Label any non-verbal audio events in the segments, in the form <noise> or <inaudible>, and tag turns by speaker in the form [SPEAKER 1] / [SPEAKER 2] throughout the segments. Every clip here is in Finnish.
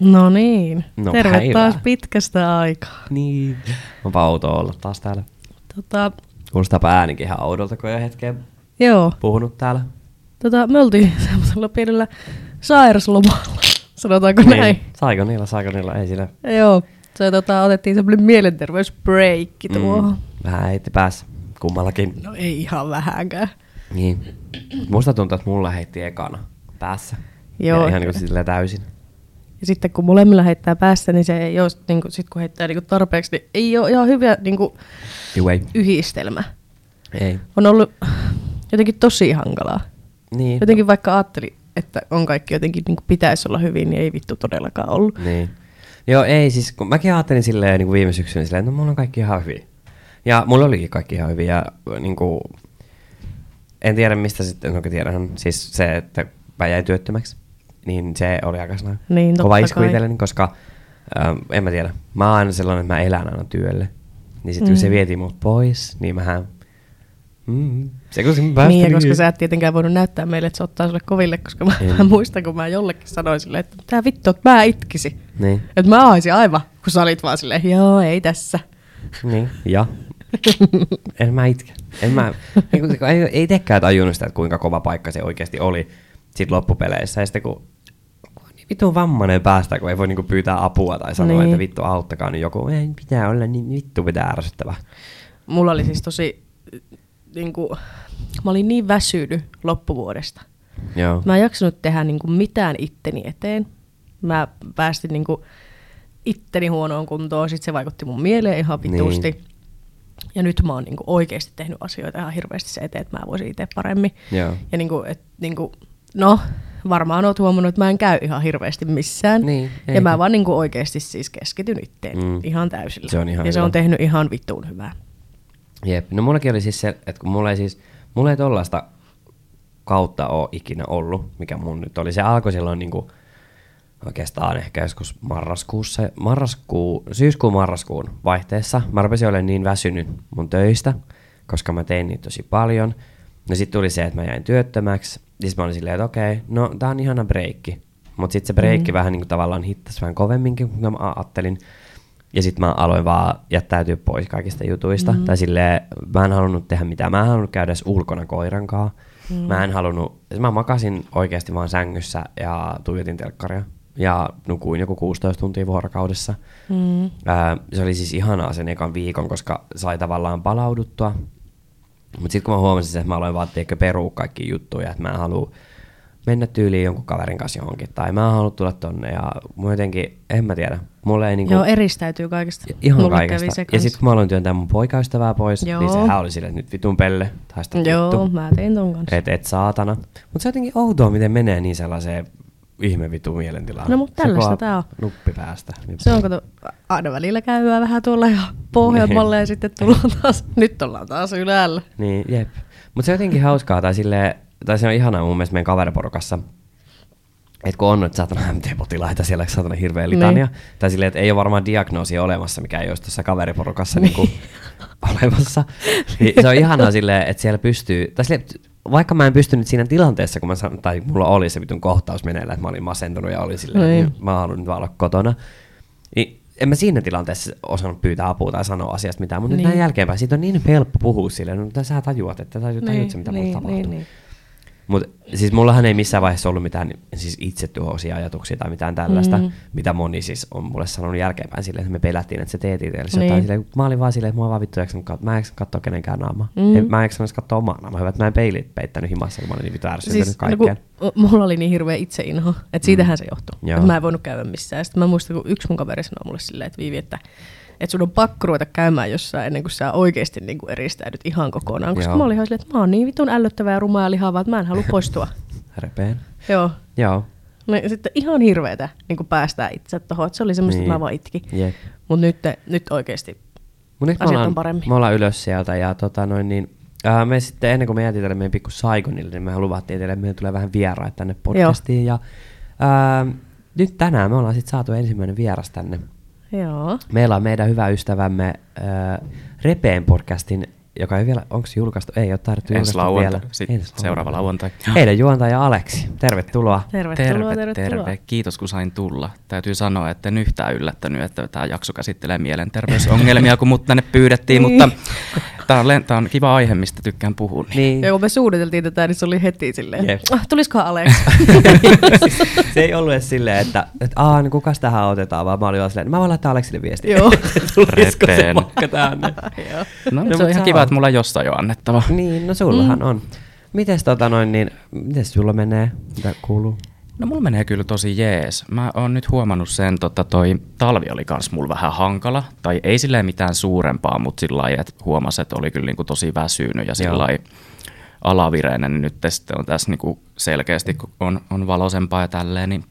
[SPEAKER 1] No niin,
[SPEAKER 2] No
[SPEAKER 1] terve
[SPEAKER 2] päivää.
[SPEAKER 1] taas pitkästä aikaa.
[SPEAKER 2] Niin. Onpa outoa olla taas täällä.
[SPEAKER 1] Tota,
[SPEAKER 2] Kuulostaapa äänikin ihan oudolta, kun ei hetken
[SPEAKER 1] joo,
[SPEAKER 2] puhunut täällä.
[SPEAKER 1] tota, me oltiin <laughs> semmoisella pienellä sairaslomalla, sanotaanko näin.
[SPEAKER 2] Niin. Saiko niillä, saiko niillä, ei sillä.
[SPEAKER 1] Joo, se tota, otettiin semmoinen mielenterveysbreikki tuohon.
[SPEAKER 2] Mm. Vähän heitti päässä kummallakin.
[SPEAKER 1] No ei ihan vähänkään.
[SPEAKER 2] Niin. Musta tuntuu, että mulla heitti ekana päässä.
[SPEAKER 1] Joo.
[SPEAKER 2] Ja ihan niin kuin sillä täysin.
[SPEAKER 1] Ja sitten kun molemmilla heittää päässä, niin se ei ole, niin kuin, sit kun heittää niin kuin tarpeeksi, niin ei ole ihan hyvä niin kuin, yhdistelmä.
[SPEAKER 2] Ei.
[SPEAKER 1] On ollut jotenkin tosi hankalaa.
[SPEAKER 2] Niin.
[SPEAKER 1] Jotenkin vaikka ajattelin, että on kaikki jotenkin niin kuin pitäisi olla hyvin, niin ei vittu todellakaan ollut.
[SPEAKER 2] Niin. Joo, ei siis, kun mäkin ajattelin silleen niin kuin viime syksynä silleen, että no mulla on kaikki ihan hyvin. Ja mulla olikin kaikki ihan hyvin ja niin kuin, en tiedä mistä sitten, no tiedänhän, siis se, että mä jäin työttömäksi, niin se oli aika
[SPEAKER 1] Niin,
[SPEAKER 2] kova isku itselleni, koska ähm, en mä tiedä, mä oon aina sellainen, että mä elän aina työlle. Niin sitten kun se
[SPEAKER 1] Mm.
[SPEAKER 2] vietiin mut pois, niin mähän, mm, se kun päästä
[SPEAKER 1] Niin, ja koska sä et tietenkään voinut näyttää meille, että se ottaa sulle koville, koska mä,
[SPEAKER 2] En.
[SPEAKER 1] mä <laughs> muistan, kun mä jollekin sanoin silleen, että tää vittu, että mä itkisi.
[SPEAKER 2] Niin,
[SPEAKER 1] Että mä aisin aivan, kun sä olit vaan silleen, joo, ei tässä.
[SPEAKER 2] niin, ja. <laughs> en mä itke. En mä, niin ei, ei tekään tajunnut sitä, että kuinka kova paikka se oikeasti oli sit loppupeleissä. Ja sitten kun, on niin vittu vammainen päästä, kun ei voi niinku pyytää apua tai sanoa,
[SPEAKER 1] Niin.
[SPEAKER 2] että vittu auttakaa, niin joku ei pitää olla niin vittu pitää ärsyttävä.
[SPEAKER 1] Mulla oli siis tosi, niin kuin, mä olin niin väsynyt loppuvuodesta.
[SPEAKER 2] Joo.
[SPEAKER 1] Mä en jaksanut tehdä niin kuin mitään itteni eteen. Mä päästin niin kuin itteni huonoon kuntoon, sit se vaikutti mun mieleen ihan vitusti.
[SPEAKER 2] Niin.
[SPEAKER 1] Ja nyt mä oon niin kuin oikeasti tehnyt asioita ihan hirveästi se eteen, että mä voisin itse paremmin.
[SPEAKER 2] Joo.
[SPEAKER 1] Ja niin kuin, et, niin kuin, no, varmaan oot huomannut, että mä en käy ihan hirveästi missään.
[SPEAKER 2] Niin,
[SPEAKER 1] ja mä vaan niin kuin oikeasti siis keskityn itteen
[SPEAKER 2] Mm.
[SPEAKER 1] ihan täysillä.
[SPEAKER 2] Se on ihan
[SPEAKER 1] ja se
[SPEAKER 2] hyvä.
[SPEAKER 1] on tehnyt ihan vittuun hyvää.
[SPEAKER 2] Jep. No mullakin oli siis se, että kun mulla ei siis, mulla ei tollaista kautta ole ikinä ollut, mikä mun nyt oli. Se alkoi silloin niinku oikeastaan ehkä joskus marraskuussa, marraskuu, syyskuun marraskuun vaihteessa. Mä rupesin olemaan niin väsynyt mun töistä, koska mä tein niitä tosi paljon. No sitten tuli se, että mä jäin työttömäksi. Siis mä olin silleen, että okei, no tää on ihana breikki. Mutta sitten se breikki mm. vähän niin kuin tavallaan hittas vähän kovemminkin, kuin mä ajattelin. Ja sitten mä aloin vaan jättäytyä pois kaikista jutuista. Mm. Tai silleen, mä en halunnut tehdä mitään. Mä en halunnut käydä edes ulkona koirankaan. Mm. Mä en halunnut, siis mä makasin oikeasti vaan sängyssä ja tuijotin telkkaria. Ja nukuin joku 16 tuntia vuorokaudessa.
[SPEAKER 1] Mm.
[SPEAKER 2] Ää, se oli siis ihanaa sen ekan viikon, koska sai tavallaan palauduttua. Mutta sitten kun mä huomasin, että mä aloin vaan tiedätkö, perua kaikki juttuja, että mä en halua mennä tyyliin jonkun kaverin kanssa johonkin, tai mä en halua tulla tonne, ja mun jotenkin, en mä tiedä, mulle ei niinku...
[SPEAKER 1] Joo, eristäytyy kaikesta.
[SPEAKER 2] Ihan
[SPEAKER 1] Mulle
[SPEAKER 2] kaikesta.
[SPEAKER 1] se
[SPEAKER 2] Ja sitten kun mä aloin työntää mun poikaystävää pois,
[SPEAKER 1] Joo.
[SPEAKER 2] niin sehän oli silleen, että nyt vitun pelle, tai sitä
[SPEAKER 1] Joo,
[SPEAKER 2] vittu.
[SPEAKER 1] mä tein ton kanssa.
[SPEAKER 2] Et, et saatana. Mutta se on jotenkin outoa, miten menee niin sellaiseen ihme vitu mielentilaan.
[SPEAKER 1] No, mut
[SPEAKER 2] Se
[SPEAKER 1] tällaista tää on.
[SPEAKER 2] Nuppi päästä. Niin
[SPEAKER 1] Se on, kato, aina välillä käydään vähän tuolla ja pohjammalle ja sitten tullaan taas, nyt ollaan taas ylällä.
[SPEAKER 2] Niin, jep. Mutta se on jotenkin hauskaa, tai, silleen, tai se on ihanaa mun mielestä meidän kaveriporukassa, että kun on nyt saatana MT-potilaita siellä, saatana hirveä litania,
[SPEAKER 1] Niin.
[SPEAKER 2] tai silleen, että ei ole varmaan diagnoosia olemassa, mikä ei olisi tuossa kaveriporukassa niinku <laughs> olemassa, niin se on ihanaa silleen, että siellä pystyy, tai silleen, vaikka mä en pystynyt siinä tilanteessa, kun mä san, tai mulla oli se vitun kohtaus meneillä, että mä olin masentunut ja olin silleen,
[SPEAKER 1] Niin.
[SPEAKER 2] niin. mä haluan nyt vaan olla kotona, niin en mä siinä tilanteessa osannut pyytää apua tai sanoa asiasta mitään, mutta niin.
[SPEAKER 1] Niin.
[SPEAKER 2] nyt näin jälkeenpäin siitä on niin helppo puhua silleen, no mitä sä tajuat, että tajut, tajut se, mitä
[SPEAKER 1] niin,
[SPEAKER 2] tapahtuu.
[SPEAKER 1] niin, niin.
[SPEAKER 2] Mutta siis mullahan ei missään vaiheessa ollut mitään siis itsetuhoisia ajatuksia tai mitään tällaista, mm.
[SPEAKER 1] Mm.
[SPEAKER 2] mitä moni siis on mulle sanonut jälkeenpäin silleen, että me pelättiin, että se teet itsellesi
[SPEAKER 1] Niin.
[SPEAKER 2] jotain. Silleen, mä olin vaan silleen, että mua vaan vittu katsoa. Mä en katsoa kenenkään naamaa. Mm.
[SPEAKER 1] Mm.
[SPEAKER 2] Mä en jaksanut edes katsoa omaa naamaa. Hyvä, että mä en peilit peittänyt himassa, kun mä olin niin vittu siis,
[SPEAKER 1] no,
[SPEAKER 2] kaikkeen.
[SPEAKER 1] kun mulla oli niin hirveä itseinho, että siitähän se johtuu. Mä en voinut käydä missään. Sitten mä muistan, kun yksi mun kaveri sanoi mulle silleen, että Viivi, että, että sun on pakko ruveta käymään jossain ennen kuin sä oikeasti niin kuin eristäydyt ihan kokonaan. Koska
[SPEAKER 2] Joo.
[SPEAKER 1] mä olin ihan silleen, että mä oon niin vitun ällöttävää ja rumaa ja lihavaa, että mä en halua <laughs> poistua.
[SPEAKER 2] Repeen.
[SPEAKER 1] Joo.
[SPEAKER 2] Joo.
[SPEAKER 1] No, sitten ihan hirveetä niin kuin päästää itse tuohon. Että se oli semmoista,
[SPEAKER 2] Niin.
[SPEAKER 1] että mä vaan itkin.
[SPEAKER 2] Jep.
[SPEAKER 1] Mutta nyt, nyt oikeasti
[SPEAKER 2] Mut nyt me
[SPEAKER 1] Asiat
[SPEAKER 2] ollaan,
[SPEAKER 1] on paremmin.
[SPEAKER 2] me ollaan ylös sieltä ja tota noin niin, ää, me sitten ennen kuin me tälle meidän pikku Saigonille, niin mehän luvattiin teille, että meidän tulee vähän vieraita tänne podcastiin. Ja, ää, nyt tänään me ollaan sitten saatu ensimmäinen vieras tänne.
[SPEAKER 1] Joo.
[SPEAKER 2] Meillä on meidän hyvä ystävämme ää, Repeen podcastin joka ei vielä, onko julkaistu? Ei ole tarvittu
[SPEAKER 3] Ensi
[SPEAKER 2] julkaistu
[SPEAKER 3] lauantai,
[SPEAKER 2] vielä.
[SPEAKER 3] sit
[SPEAKER 2] Ensi
[SPEAKER 3] seuraava lauantai.
[SPEAKER 2] Heidän juontaja Aleksi, tervetuloa.
[SPEAKER 1] Tervetuloa,
[SPEAKER 3] terve,
[SPEAKER 1] tervetuloa.
[SPEAKER 3] terve. Kiitos kun sain tulla. Täytyy sanoa, että en yhtään yllättänyt, että tämä jakso käsittelee mielenterveysongelmia, kun mut tänne pyydettiin,
[SPEAKER 1] Niin.
[SPEAKER 3] mutta tämä on, on kiva aihe, mistä tykkään puhua. Niin.
[SPEAKER 2] Niin.
[SPEAKER 1] Ja kun me suunniteltiin tätä, niin se oli heti silleen,
[SPEAKER 2] Jep.
[SPEAKER 1] ah, tulisikohan Alex? <laughs>
[SPEAKER 2] se ei ollut edes silleen, että, että aah, niin kukas tähän otetaan, vaan mä olin vaan silleen, mä voin laittaa Aleksille viestiä.
[SPEAKER 1] Joo. <laughs>
[SPEAKER 2] Tulisiko se vaikka tänne?
[SPEAKER 1] Joo.
[SPEAKER 3] No,
[SPEAKER 2] No,
[SPEAKER 3] se on ihan kiva,
[SPEAKER 2] oot.
[SPEAKER 3] että mulla on jossain jo annettava.
[SPEAKER 2] Niin, no sullahan mm. on. Mites tota noin, niin, mites sulla menee? Mitä kuuluu?
[SPEAKER 3] No mulla menee kyllä tosi jees. Mä oon nyt huomannut sen, tota toi talvi oli kans mulla vähän hankala. Tai ei silleen mitään suurempaa, mutta sillä lailla, että huomasi, että oli kyllä niinku tosi väsynyt ja sillä alavireinen. Niin nyt sitten on tässä niinku selkeästi, kun on, on valoisempaa ja tälleen, niin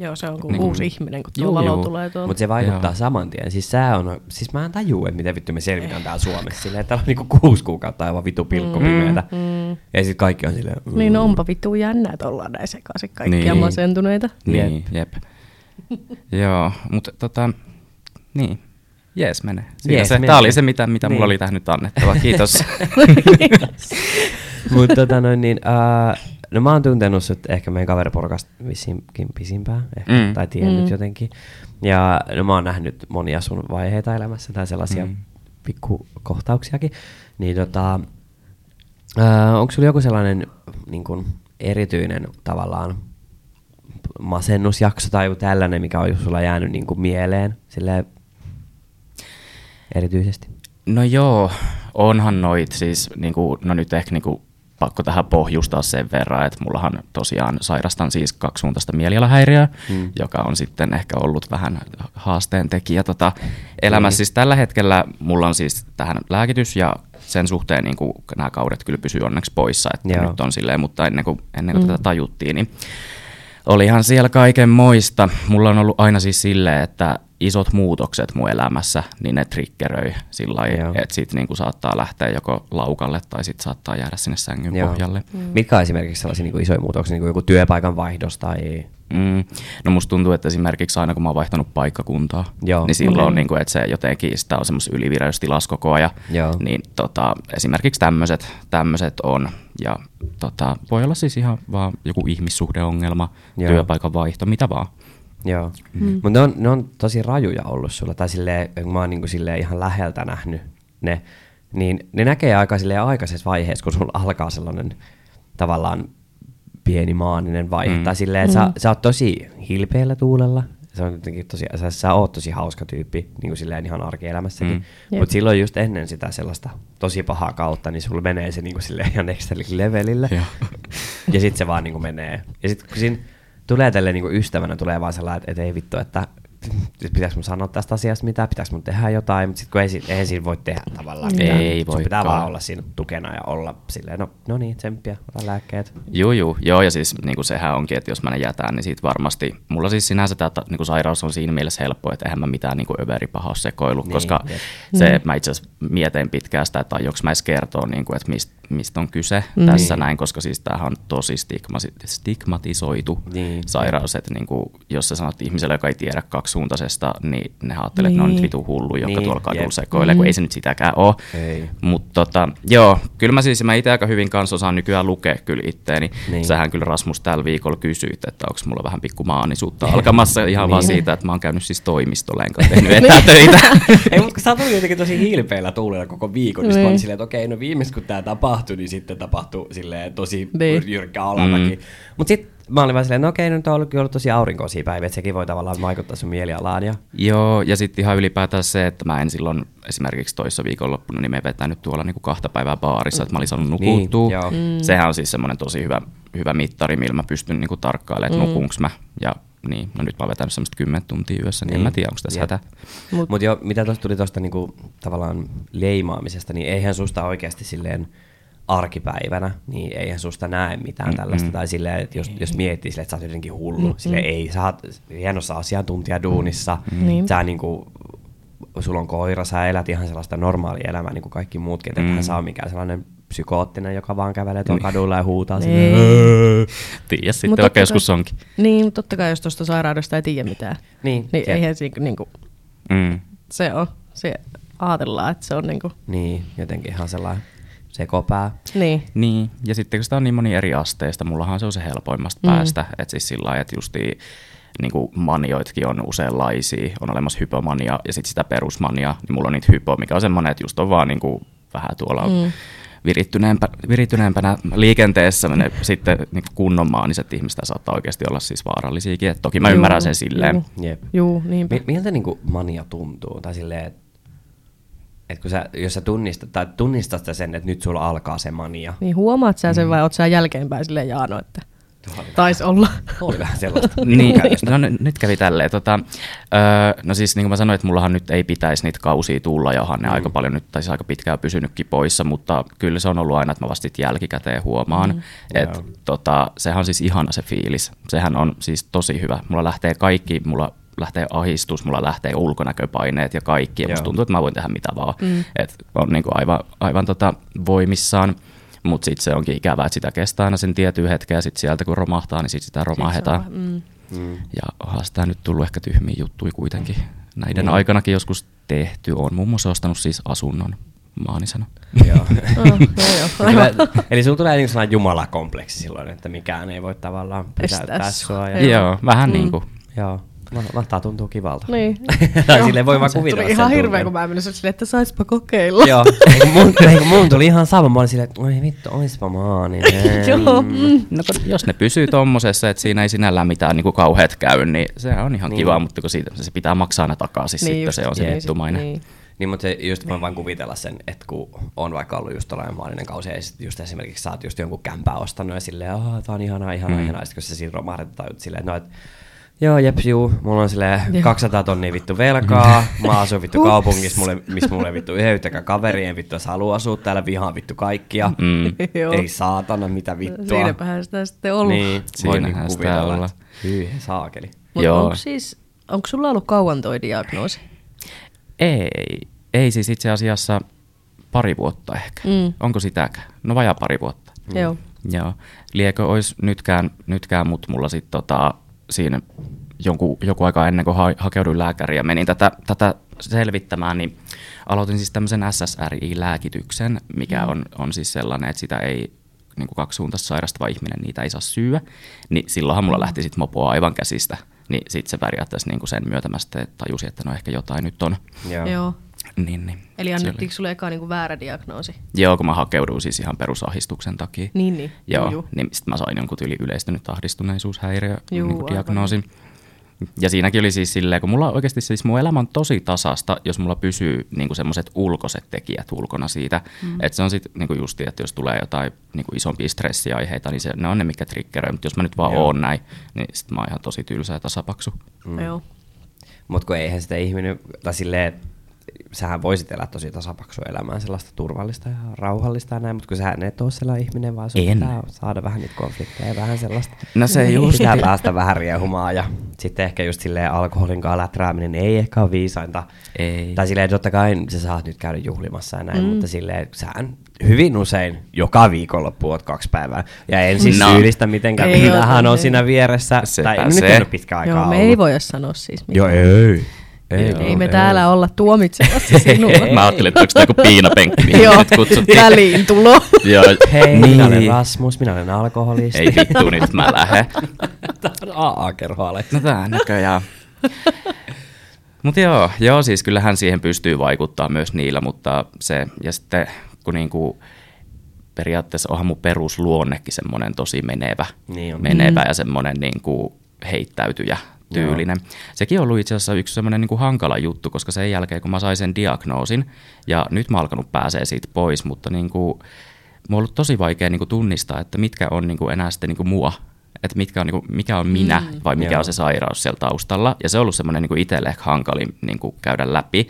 [SPEAKER 1] Joo, se on kuin
[SPEAKER 3] Niin.
[SPEAKER 1] uusi ihminen, kun tuo
[SPEAKER 3] Juu,
[SPEAKER 1] valo
[SPEAKER 3] juu.
[SPEAKER 1] tulee tuolta.
[SPEAKER 2] Mutta se vaikuttaa
[SPEAKER 3] Joo.
[SPEAKER 2] saman tien. Siis sää on, siis mä en tajua, että miten vittu me selvitään täällä Suomessa. Silleen, että täällä on niinku kuusi kuukautta aivan vittu pilkko pimeätä.
[SPEAKER 1] Mm.
[SPEAKER 2] Ja sit kaikki on silleen, mm.
[SPEAKER 1] Niin no onpa vittu jännää, että ollaan näin sekaisin kaikkia
[SPEAKER 3] Niin.
[SPEAKER 1] masentuneita.
[SPEAKER 3] Niin, jep. Joo, mutta tota, niin, jees menee. Siinä
[SPEAKER 2] Jees
[SPEAKER 3] se,
[SPEAKER 2] menee.
[SPEAKER 3] Tämä oli se, mitä, mitä
[SPEAKER 2] Niin.
[SPEAKER 3] mulla oli tähän nyt annettava. Kiitos. <laughs>
[SPEAKER 2] Mutta tota noin niin, uh, no mä oon tuntenut sut ehkä meidän kaveriporukasta vissiinkin pisimpään, ehkä,
[SPEAKER 3] Mm.
[SPEAKER 2] tai tiennyt
[SPEAKER 1] Mm.
[SPEAKER 2] jotenkin. Ja no mä oon nähnyt monia sun vaiheita elämässä tai sellaisia
[SPEAKER 3] Mm.
[SPEAKER 2] pikkukohtauksiakin. Niin tota, uh, onko sulla joku sellainen niin kun, erityinen tavallaan masennusjakso tai joku tällainen, mikä on sulla jäänyt niin kuin mieleen silleen, erityisesti?
[SPEAKER 3] No joo, onhan noit siis, niinku, no nyt ehkä niinku, pakko tähän pohjustaa sen verran, että mullahan tosiaan sairastan siis kaksisuuntaista mielialahäiriöä, mm.
[SPEAKER 2] Mm.
[SPEAKER 3] joka on sitten ehkä ollut vähän haasteen tekijä tota, elämässä. Siis tällä hetkellä mulla on siis tähän lääkitys ja sen suhteen niin kuin, nämä kaudet kyllä pysyy onneksi poissa, että
[SPEAKER 2] Joo.
[SPEAKER 3] nyt on silleen, mutta ennen kuin, ennen kuin mm. tätä tajuttiin, niin olihan siellä kaiken moista. Mulla on ollut aina siis silleen, että isot muutokset mun elämässä, niin ne triggeröi sillä lailla, että sit niinku saattaa lähteä joko laukalle tai sit saattaa jäädä sinne sängyn
[SPEAKER 2] Joo.
[SPEAKER 3] pohjalle.
[SPEAKER 2] Mm. Mitkä on esimerkiksi sellaisia niin kuin isoja muutoksia, niin kuin joku työpaikan vaihdos tai...
[SPEAKER 3] Mm. No musta tuntuu, että esimerkiksi aina kun mä oon vaihtanut paikkakuntaa,
[SPEAKER 2] Joo.
[SPEAKER 3] niin silloin
[SPEAKER 1] Okei.
[SPEAKER 3] niin kuin, että se jotenkin sitä on semmoisessa ylivireystilassa koko ajan.
[SPEAKER 2] Joo.
[SPEAKER 3] Niin tota, esimerkiksi tämmöiset tämmöset on. Ja tota, voi olla siis ihan vaan joku ihmissuhdeongelma,
[SPEAKER 2] Joo.
[SPEAKER 3] työpaikan vaihto, mitä vaan.
[SPEAKER 2] Joo. Mm. Mutta ne on, ne on tosi rajuja ollut sulla, tai silleen, kun mä oon niinku silleen ihan läheltä nähnyt ne, niin ne näkee aika silleen aikaisessa vaiheessa, kun sulla alkaa sellainen tavallaan pieni maaninen vaihe.
[SPEAKER 3] Mm.
[SPEAKER 2] Tai silleen, että mm. sä, sä oot tosi hilpeällä tuulella, se on jotenkin tosi, sä, sä oot tosi hauska tyyppi, niin kuin silleen ihan arkielämässäkin.
[SPEAKER 3] Mm.
[SPEAKER 2] Mutta silloin just ennen sitä sellaista tosi pahaa kautta, niin sulla menee se niin kuin silleen ihan next levelille.
[SPEAKER 3] Joo.
[SPEAKER 2] ja sitten se vaan niin kuin menee. Ja sitten kun siinä tulee tälle niin kuin ystävänä, tulee vaan sellainen, että, että ei vittu, että pitäisikö mun sanoa tästä asiasta mitä, pitäisikö mun tehdä jotain, mutta sitten kun ei, eihän siinä voi tehdä tavallaan
[SPEAKER 3] Ei
[SPEAKER 2] mitään. Sun
[SPEAKER 3] voikaan.
[SPEAKER 2] pitää vaan olla siinä tukena ja olla silleen, no, no niin, tsemppiä, ota lääkkeet.
[SPEAKER 3] Joo, joo, joo, ja siis niin kuin sehän onkin, että jos mä ne jätän, niin siitä varmasti, mulla siis sinänsä tämä niin kuin sairaus on siinä mielessä helppo, että eihän mä mitään niin kuin sekoillut,
[SPEAKER 2] Niin,
[SPEAKER 3] koska
[SPEAKER 2] jep.
[SPEAKER 3] se, mä itse asiassa mietin pitkään sitä, että aioks mä edes kertoa, niin kuin, että mistä mist on kyse
[SPEAKER 1] Mm.
[SPEAKER 3] tässä
[SPEAKER 2] Niin.
[SPEAKER 3] näin, koska siis tämähän on tosi stigma- stigmatisoitu
[SPEAKER 2] Niin.
[SPEAKER 3] sairaus, että niin kuin, jos sä sanot ihmiselle, joka ei tiedä kaksisuuntaisesta, niin ne ajattelee, että ne on nyt
[SPEAKER 1] Niin.
[SPEAKER 3] vitu hullu, joka
[SPEAKER 2] Niin,
[SPEAKER 3] tuolla kadulla sekoilee, kun
[SPEAKER 1] Mm.
[SPEAKER 3] ei se nyt sitäkään ole. Mutta tota, joo, kyllä mä siis, mä itse aika hyvin kanssa osaan nykyään lukea kyllä itteeni. Niin.
[SPEAKER 2] Niin.
[SPEAKER 3] Sähän kyllä Rasmus tällä viikolla kysyit, että onko mulla vähän pikku maanisuutta alkamassa <laughs> ihan vaan
[SPEAKER 2] Niin.
[SPEAKER 3] siitä, että mä oon käynyt siis toimistolla enkä tehnyt <laughs> <laughs> etätöitä.
[SPEAKER 2] ei, mutta kun sä tuli jotenkin tosi hilpeillä tuulella koko viikon, niin, sit mä
[SPEAKER 1] Niin.
[SPEAKER 2] olin silleen, että okei, no viimeis kun tää tapahtui, niin sitten tapahtui silleen tosi
[SPEAKER 1] Niin.
[SPEAKER 2] jyrkkä alamäki.
[SPEAKER 3] Mm.
[SPEAKER 2] Mutta sitten mä olin vaan silleen, no okei, nyt on ollut, kyllä ollut tosi aurinkoisia päiviä, että sekin voi tavallaan vaikuttaa sun mielialaan. Ja...
[SPEAKER 3] joo, ja sitten ihan ylipäätään se, että mä en silloin esimerkiksi toissa viikonloppuna, niin me vetänyt tuolla niinku kahta päivää baarissa, että mä olin saanut
[SPEAKER 2] Niin,
[SPEAKER 3] nukuttua.
[SPEAKER 2] joo.
[SPEAKER 1] Mm.
[SPEAKER 3] Sehän on siis semmoinen tosi hyvä, hyvä mittari, millä mä pystyn niinku tarkkailemaan, että
[SPEAKER 1] Mm.
[SPEAKER 3] mä. Ja niin, no nyt mä oon vetänyt semmoista 10 tuntia yössä, niin, en
[SPEAKER 2] Niin.
[SPEAKER 3] mä tiedä, onko tässä hätä.
[SPEAKER 1] Mut,
[SPEAKER 2] Mutta jo, mitä tuosta tuli tuosta niinku, tavallaan leimaamisesta, niin eihän susta oikeasti silleen arkipäivänä, niin eihän susta näe mitään
[SPEAKER 3] Mm-mm.
[SPEAKER 2] tällaista. Tai silleen, että jos, jos miettii silleen, että sä oot jotenkin hullu,
[SPEAKER 1] Mm-mm.
[SPEAKER 2] silleen ei, sä oot hienossa asiantuntijaduunissa,
[SPEAKER 1] Niin.
[SPEAKER 2] sä niinku, sulla on koira, sä elät ihan sellaista normaalia elämää niin kuin kaikki muutkin, että
[SPEAKER 3] Mm.
[SPEAKER 2] mm. sä on mikään sellainen psykoottinen, joka vaan kävelee tuolla
[SPEAKER 3] Niin.
[SPEAKER 2] kadulla ja huutaa
[SPEAKER 1] Niin.
[SPEAKER 2] silleen,
[SPEAKER 3] Tiedä sitten,
[SPEAKER 1] Mut
[SPEAKER 3] vaikka
[SPEAKER 1] totta
[SPEAKER 3] joskus
[SPEAKER 1] kai-
[SPEAKER 3] onkin.
[SPEAKER 1] niin, mutta totta kai jos tuosta sairaudesta ei tiedä mitään,
[SPEAKER 2] Niin,
[SPEAKER 1] niin eihän siinä niinku,
[SPEAKER 3] Mm.
[SPEAKER 1] se on. Se, ajatellaan, että se on niinku,
[SPEAKER 2] Niin, jotenkin ihan sellainen sekopää.
[SPEAKER 1] niin.
[SPEAKER 3] Niin, ja sitten kun sitä on niin moni eri asteista, mullahan se on se helpoimmasta
[SPEAKER 1] Mm.
[SPEAKER 3] päästä, että siis sillä lailla, että justiin niin kuin manioitkin on useinlaisia, on olemassa hypomania ja sitten sitä perusmania, niin mulla on niitä hypo, mikä on semmoinen, että just on vaan niin kuin vähän tuolla mm. virittyneempä, virittyneempänä liikenteessä ne sitten niin kuin kunnon maaniset ihmiset saattaa oikeasti olla siis vaarallisiakin, että toki mä
[SPEAKER 1] Juu,
[SPEAKER 3] ymmärrän sen silleen.
[SPEAKER 1] juu.
[SPEAKER 2] Jep.
[SPEAKER 1] Juu, niinpä.
[SPEAKER 2] Mi- miltä niinku mania tuntuu? Tai silleen, että et kun sä, jos sä tunnistat, tai tunnistat sä sen, että nyt sulla alkaa se mania.
[SPEAKER 1] Niin huomaat sä
[SPEAKER 3] Mm.
[SPEAKER 1] sen vai oot sä jälkeenpäin silleen Jaano, että taisi olla. <laughs>
[SPEAKER 2] Oli vähän sellaista.
[SPEAKER 3] Niin, no n- nyt kävi tälleen. Tota, öö, no siis niin kuin mä sanoin, että mullahan nyt ei pitäisi niitä kausia tulla, ja onhan ne aika paljon nyt, tai siis aika pitkään pysynytkin poissa, mutta kyllä se on ollut aina, että mä vasta jälkikäteen huomaan. Mm, että
[SPEAKER 2] Joo.
[SPEAKER 3] tota, sehän on siis ihana se fiilis. Sehän on siis tosi hyvä. Mulla lähtee kaikki, mulla lähtee ahistus, mulla lähtee ulkonäköpaineet ja kaikki, ja musta tuntuu, että mä voin tehdä mitä vaan. Mm. Et on niin kuin aivan, aivan tota voimissaan. Mutta sitten se onkin ikävää, että sitä kestää aina sen tietyn hetken ja sitten sieltä kun romahtaa, niin sitten sitä romahdetaan.
[SPEAKER 1] Sit mm.
[SPEAKER 2] Mm.
[SPEAKER 3] Ja onhan sitä nyt tullut ehkä tyhmiä juttuja kuitenkin. Näiden mm. aikanakin joskus tehty. on muun muassa ostanut siis asunnon maanisena.
[SPEAKER 2] Joo. <laughs>
[SPEAKER 1] Oh, joo, joo.
[SPEAKER 2] Eli, sulla tulee niin sellainen jumalakompleksi silloin, että mikään ei voi tavallaan pysäyttää
[SPEAKER 1] Estää
[SPEAKER 2] sua. Ja,
[SPEAKER 1] Joo.
[SPEAKER 3] Joo, vähän mm. niin kuin.
[SPEAKER 2] joo. Ma- Mahtaa tuntuu kivalta.
[SPEAKER 1] Niin. <laughs>
[SPEAKER 2] tai silleen voi vaan kuvitella
[SPEAKER 1] Tuli ihan hirveä, kun mä menin silleen, että saispa kokeilla.
[SPEAKER 2] Joo, eikö mun, <laughs> eikö mun tuli ihan sama. Mä olin silleen, että oi vittu, oispa maaninen. <laughs>
[SPEAKER 1] Joo. Mm.
[SPEAKER 3] No, kun jos ne pysyy tommosessa, että siinä ei sinällään mitään niin kuin kauheat käy, niin se on ihan
[SPEAKER 2] Niin.
[SPEAKER 3] niin. kiva, mutta kun siitä, se pitää maksaa aina takaisin, niin sitten
[SPEAKER 1] just
[SPEAKER 3] se on se
[SPEAKER 1] niin,
[SPEAKER 3] nettumainen.
[SPEAKER 1] Niin.
[SPEAKER 2] Niin, mutta se just voin vaan kuvitella sen, että kun on vaikka ollut just tällainen maallinen kausi, ja sit just esimerkiksi sä oot just jonkun kämpää ostanut ja silleen, oh, tää on ihanaa, ihanaa, mm. ihanaa, sit kun se siinä romahdetaan silleen, no, että Joo, jeps, juu. Mulla on silleen
[SPEAKER 1] Joo.
[SPEAKER 2] 200 tonnia vittu velkaa. Mä asun vittu kaupungissa, mulle, missä mulle ei vittu yhtäkään kaveri, en vittu halua asua täällä, vihaan vittu kaikkia.
[SPEAKER 3] Mm.
[SPEAKER 2] Ei saatana, mitä vittua.
[SPEAKER 1] Siinäpähän sitä sitten ollut.
[SPEAKER 2] Niin, voi
[SPEAKER 3] Siinähän
[SPEAKER 2] niinku
[SPEAKER 3] sitä olla.
[SPEAKER 2] hyi saakeli.
[SPEAKER 1] Mutta onko siis, onko sulla ollut kauan toi diagnoosi?
[SPEAKER 3] Ei, ei siis itse asiassa pari vuotta ehkä.
[SPEAKER 1] Mm.
[SPEAKER 3] Onko sitäkään? No vajaa pari vuotta.
[SPEAKER 1] Mm. Joo.
[SPEAKER 3] Joo. Liekö olisi nytkään, nytkään mutta mulla sitten tota, siinä jonkun, joku aika ennen kuin ha- hakeuduin lääkäriin ja menin tätä, tätä selvittämään, niin aloitin siis tämmöisen SSRI-lääkityksen, mikä on, on siis sellainen, että sitä ei niin kuin kaksisuuntaista sairastava ihminen niitä ei saa syödä, niin silloinhan mulla lähti sitten mopoa aivan käsistä, niin sitten se periaatteessa niin kuin sen myötä mä sitten tajusin, että no ehkä jotain nyt on.
[SPEAKER 1] Joo. Joo.
[SPEAKER 3] Niin, niin.
[SPEAKER 1] Eli annettiinko sulle eka niinku väärä diagnoosi?
[SPEAKER 3] Joo, kun mä hakeuduin siis ihan perusahistuksen takia.
[SPEAKER 1] Niin, niin.
[SPEAKER 3] Joo,
[SPEAKER 1] Juu,
[SPEAKER 3] niin sitten mä sain jonkun tyyli yleistynyt ahdistuneisuushäiriö
[SPEAKER 1] Juu,
[SPEAKER 3] niin
[SPEAKER 1] aivan.
[SPEAKER 3] diagnoosin. Ja siinäkin oli siis silleen, kun mulla oikeasti siis mun elämä on tosi tasasta, jos mulla pysyy niin semmoiset ulkoiset tekijät ulkona siitä. Mm. Että se on sitten niin justi, että jos tulee jotain niin isompia stressiaiheita, niin se, ne on ne, mikä triggeröi. Mutta jos mä nyt vaan
[SPEAKER 2] Joo.
[SPEAKER 3] oon näin, niin sit mä oon ihan tosi tylsä ja tasapaksu.
[SPEAKER 1] Mm. Joo.
[SPEAKER 2] Mutta kun eihän sitä ihminen, tai silleen, sähän voisit elää tosi tasapaksua elämää, sellaista turvallista ja rauhallista ja näin, mutta kun sähän et ole sellainen ihminen, vaan sun
[SPEAKER 3] En.
[SPEAKER 2] pitää saada vähän niitä konflikteja ja vähän sellaista.
[SPEAKER 3] No se just.
[SPEAKER 2] Pitää päästä vähän riehumaan ja sitten ehkä just silleen alkoholin kanssa läträäminen ei ehkä ole viisainta.
[SPEAKER 3] Ei.
[SPEAKER 2] Tai silleen, totta kai sä saat nyt käydä juhlimassa ja näin, mm. mutta silleen, sähän hyvin usein joka viikonloppu oot kaksi päivää. Ja en siis
[SPEAKER 3] No.
[SPEAKER 2] syyllistä mitenkään, minähän on siinä vieressä.
[SPEAKER 3] Sepä
[SPEAKER 2] tai nyt
[SPEAKER 3] se.
[SPEAKER 2] ei ole pitkä aikaa
[SPEAKER 1] Joo, me
[SPEAKER 2] ollut.
[SPEAKER 1] ei voida sanoa siis mitään.
[SPEAKER 2] Joo, ei. Ei,
[SPEAKER 1] Ei me täällä olla tuomitsemassa <laughs> sinua.
[SPEAKER 3] Mä ajattelin, että onko tämä joku piinapenkki, mihin
[SPEAKER 1] Joo,
[SPEAKER 3] nyt kutsuttiin.
[SPEAKER 1] väliin tulo. <laughs>
[SPEAKER 3] Joo,
[SPEAKER 2] Hei, minä olen
[SPEAKER 3] niin.
[SPEAKER 2] Rasmus, minä olen alkoholisti.
[SPEAKER 3] Ei vittu, nyt mä lähden. <laughs>
[SPEAKER 2] Tämä on AA-kerho, Aleksi.
[SPEAKER 3] No tää näköjään. Mutta joo, joo, siis kyllähän siihen pystyy vaikuttaa myös niillä, mutta se, ja sitten kun niinku, periaatteessa onhan mun perusluonnekin semmoinen tosi menevä,
[SPEAKER 2] Niin on.
[SPEAKER 3] menevä ja semmoinen niinku heittäytyjä tyylinen. Sekin on ollut itse asiassa yksi semmoinen niinku hankala juttu, koska sen jälkeen kun mä sain sen diagnoosin, ja nyt mä oon alkanut pääsee siitä pois, mutta niinku, mulla on ollut tosi vaikea niinku tunnistaa, että mitkä on niinku enää sitten niinku mua, että mitkä on, niinku, mikä on minä
[SPEAKER 1] Mm.
[SPEAKER 3] vai mikä
[SPEAKER 2] Joo.
[SPEAKER 3] on se sairaus siellä taustalla. Ja se on ollut semmoinen niinku itselle ehkä hankalin niinku käydä läpi,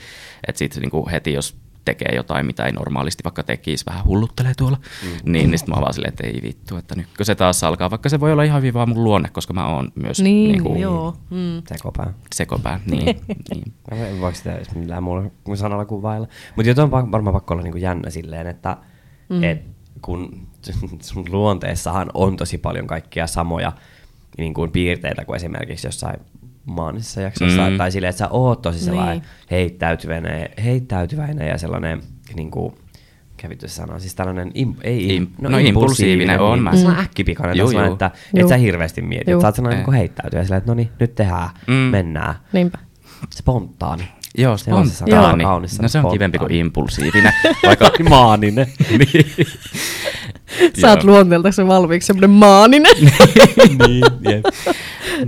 [SPEAKER 3] että sitten niinku heti jos tekee jotain, mitä ei normaalisti vaikka tekisi, vähän hulluttelee tuolla, mm. niin, niin sitten mä vaan silleen, että ei vittu, että nyt kun se taas alkaa, vaikka se voi olla ihan hyvin vaan mun luonne, koska mä oon myös
[SPEAKER 1] Niin,
[SPEAKER 3] niinku,
[SPEAKER 1] joo. Mm.
[SPEAKER 2] Sekopää.
[SPEAKER 3] sekopää. Niin, <laughs> niin.
[SPEAKER 2] En voiko sitä edes millään muulla kuin sanalla kuvailla. Mutta jotain on varmaan pakko olla niinku jännä silleen, että mm. et kun <laughs> sun luonteessahan on tosi paljon kaikkia samoja niin kuin piirteitä kuin esimerkiksi jossain maanisessa jaksossa,
[SPEAKER 3] Mm.
[SPEAKER 2] mm. tai silleen, että sä oot tosi sellainen
[SPEAKER 1] Niin.
[SPEAKER 2] heittäytyväinen, heittäytyväinen ja sellainen niin kuin, se sanoo, siis tällainen, im, ei,
[SPEAKER 3] Im-
[SPEAKER 2] im,
[SPEAKER 3] no impulsiivinen on, mä-
[SPEAKER 2] Niin, sellainen äkkipikainen,
[SPEAKER 3] Juu, juu.
[SPEAKER 2] että
[SPEAKER 1] Juu.
[SPEAKER 2] et sä hirveästi mieti, että sä oot sellainen niin heittäytyä, silleen, että no niin, nyt tehdään,
[SPEAKER 3] Mm.
[SPEAKER 2] mennään.
[SPEAKER 1] Niinpä.
[SPEAKER 2] Spontaani.
[SPEAKER 3] Joo,
[SPEAKER 2] Se on se sana,
[SPEAKER 3] spontaani.
[SPEAKER 2] kaunis sana,
[SPEAKER 3] No se on kivempi kuin impulsiivinen. Vaikka <laughs>
[SPEAKER 2] Maaninen.
[SPEAKER 3] niin. <laughs> <laughs>
[SPEAKER 1] Sä oot
[SPEAKER 3] Joo.
[SPEAKER 1] luonteelta valmiiksi semmoinen maaninen. <laughs>
[SPEAKER 2] niin, jep.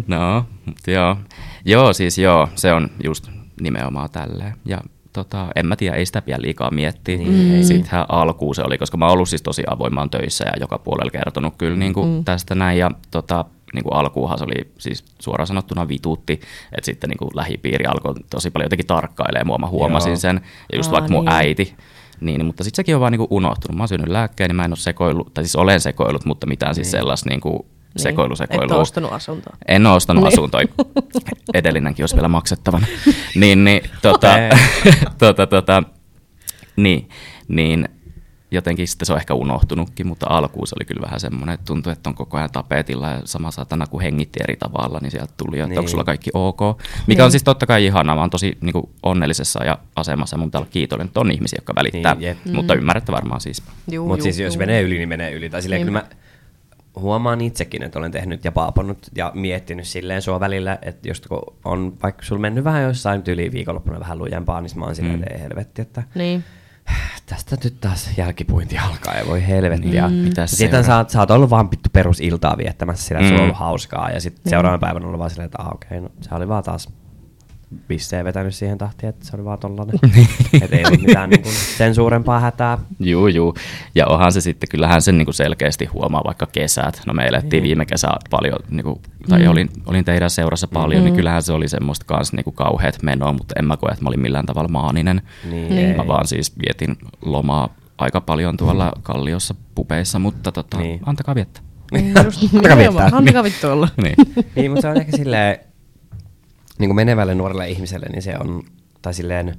[SPEAKER 3] No, joo. Joo, siis joo, se on just nimenomaan tälleen. Ja tota, en mä tiedä, ei sitä pidä liikaa miettiä.
[SPEAKER 2] Niin,
[SPEAKER 3] Mm. Sittenhän alkuun se oli, koska mä oon ollut siis tosi avoimaan töissä ja joka puolella kertonut kyllä niin kuin mm. tästä näin. Ja tota, niin kuin alkuunhan se oli siis suoraan sanottuna vituutti, että sitten niin kuin lähipiiri alkoi tosi paljon jotenkin tarkkailemaan mua, mä huomasin
[SPEAKER 2] Joo.
[SPEAKER 3] sen. Ja just
[SPEAKER 1] Aa,
[SPEAKER 3] vaikka mun
[SPEAKER 1] niin.
[SPEAKER 3] äiti, niin, niin, mutta sitten sekin on vaan niinku unohtunut. Mä oon syönyt lääkkeen, niin mä en ole sekoillut, tai siis olen sekoillut, mutta mitään siis sellaista niinku sekoilu,
[SPEAKER 1] Et oo
[SPEAKER 3] sekoilua.
[SPEAKER 1] ostanut asuntoa.
[SPEAKER 3] En ole ostanut
[SPEAKER 1] Niin.
[SPEAKER 3] asuntoa. <laughs> Edellinenkin olisi vielä maksettavana. niin, niin, tota, <laughs> tota, tota, niin, niin jotenkin sitten se on ehkä unohtunutkin, mutta alkuun se oli kyllä vähän semmoinen, että tuntui, että on koko ajan tapetilla ja sama satana kun hengitti eri tavalla, niin sieltä tuli, että
[SPEAKER 2] Niin.
[SPEAKER 3] onko sulla kaikki ok. Mikä on siis totta kai ihanaa, mä oon tosi niin kuin, onnellisessa ja asemassa mun pitää olla kiitollinen, että on ihmisiä, jotka välittää,
[SPEAKER 2] Niin, jep.
[SPEAKER 3] mutta ymmärrätte varmaan siis.
[SPEAKER 2] Mutta
[SPEAKER 1] juu,
[SPEAKER 2] siis jos menee yli, niin menee yli. Tai silleen, kyllä
[SPEAKER 1] Niinpä.
[SPEAKER 2] mä huomaan itsekin, että olen tehnyt ja paapannut ja miettinyt silleen sua välillä, että kun on vaikka sulla mennyt vähän jossain yli viikonloppuna vähän lujempaa, niin mä oon silleen,
[SPEAKER 3] Mm.
[SPEAKER 2] että ei helvetti, että
[SPEAKER 1] Niin.
[SPEAKER 2] Tästä nyt taas jälkipuinti alkaa ja voi helvettiä.
[SPEAKER 3] Niin,
[SPEAKER 2] Mm.
[SPEAKER 3] mitäs
[SPEAKER 2] Sitten sä, oot- sä oot ollut vaan pittu perusiltaa viettämässä sillä, että sulla on
[SPEAKER 3] Mm.
[SPEAKER 2] ollut hauskaa ja sitten seuraavan päivänä on ollut vaan silleen, että ah, okei, okay, no se oli vaan taas bissejä vetänyt siihen tahtiin, että se oli vaan tollanen. <laughs> että ei ollut mitään niin kuin, sen suurempaa hätää.
[SPEAKER 3] Juu, juu. Ja onhan se sitten, kyllähän sen niinku selkeästi huomaa vaikka kesät. No me elettiin viime kesä paljon, niinku, tai olin, olin teidän seurassa paljon, niin kyllähän se oli semmoista kans niinku kauheat menoa, mutta en mä koe, että mä olin millään tavalla maaninen.
[SPEAKER 2] Niin,
[SPEAKER 1] Niin.
[SPEAKER 2] ei.
[SPEAKER 3] Mä vaan siis vietin lomaa aika paljon tuolla Kalliossa pupeissa, mutta tota,
[SPEAKER 2] Niin.
[SPEAKER 3] antakaa viettää.
[SPEAKER 1] Niin, just, <laughs>
[SPEAKER 2] Antakaa viettää.
[SPEAKER 1] Antakaa vittu olla.
[SPEAKER 3] niin.
[SPEAKER 2] niin, mutta se on ehkä silleen, niin kuin menevälle nuorelle ihmiselle, niin se on, tai silleen,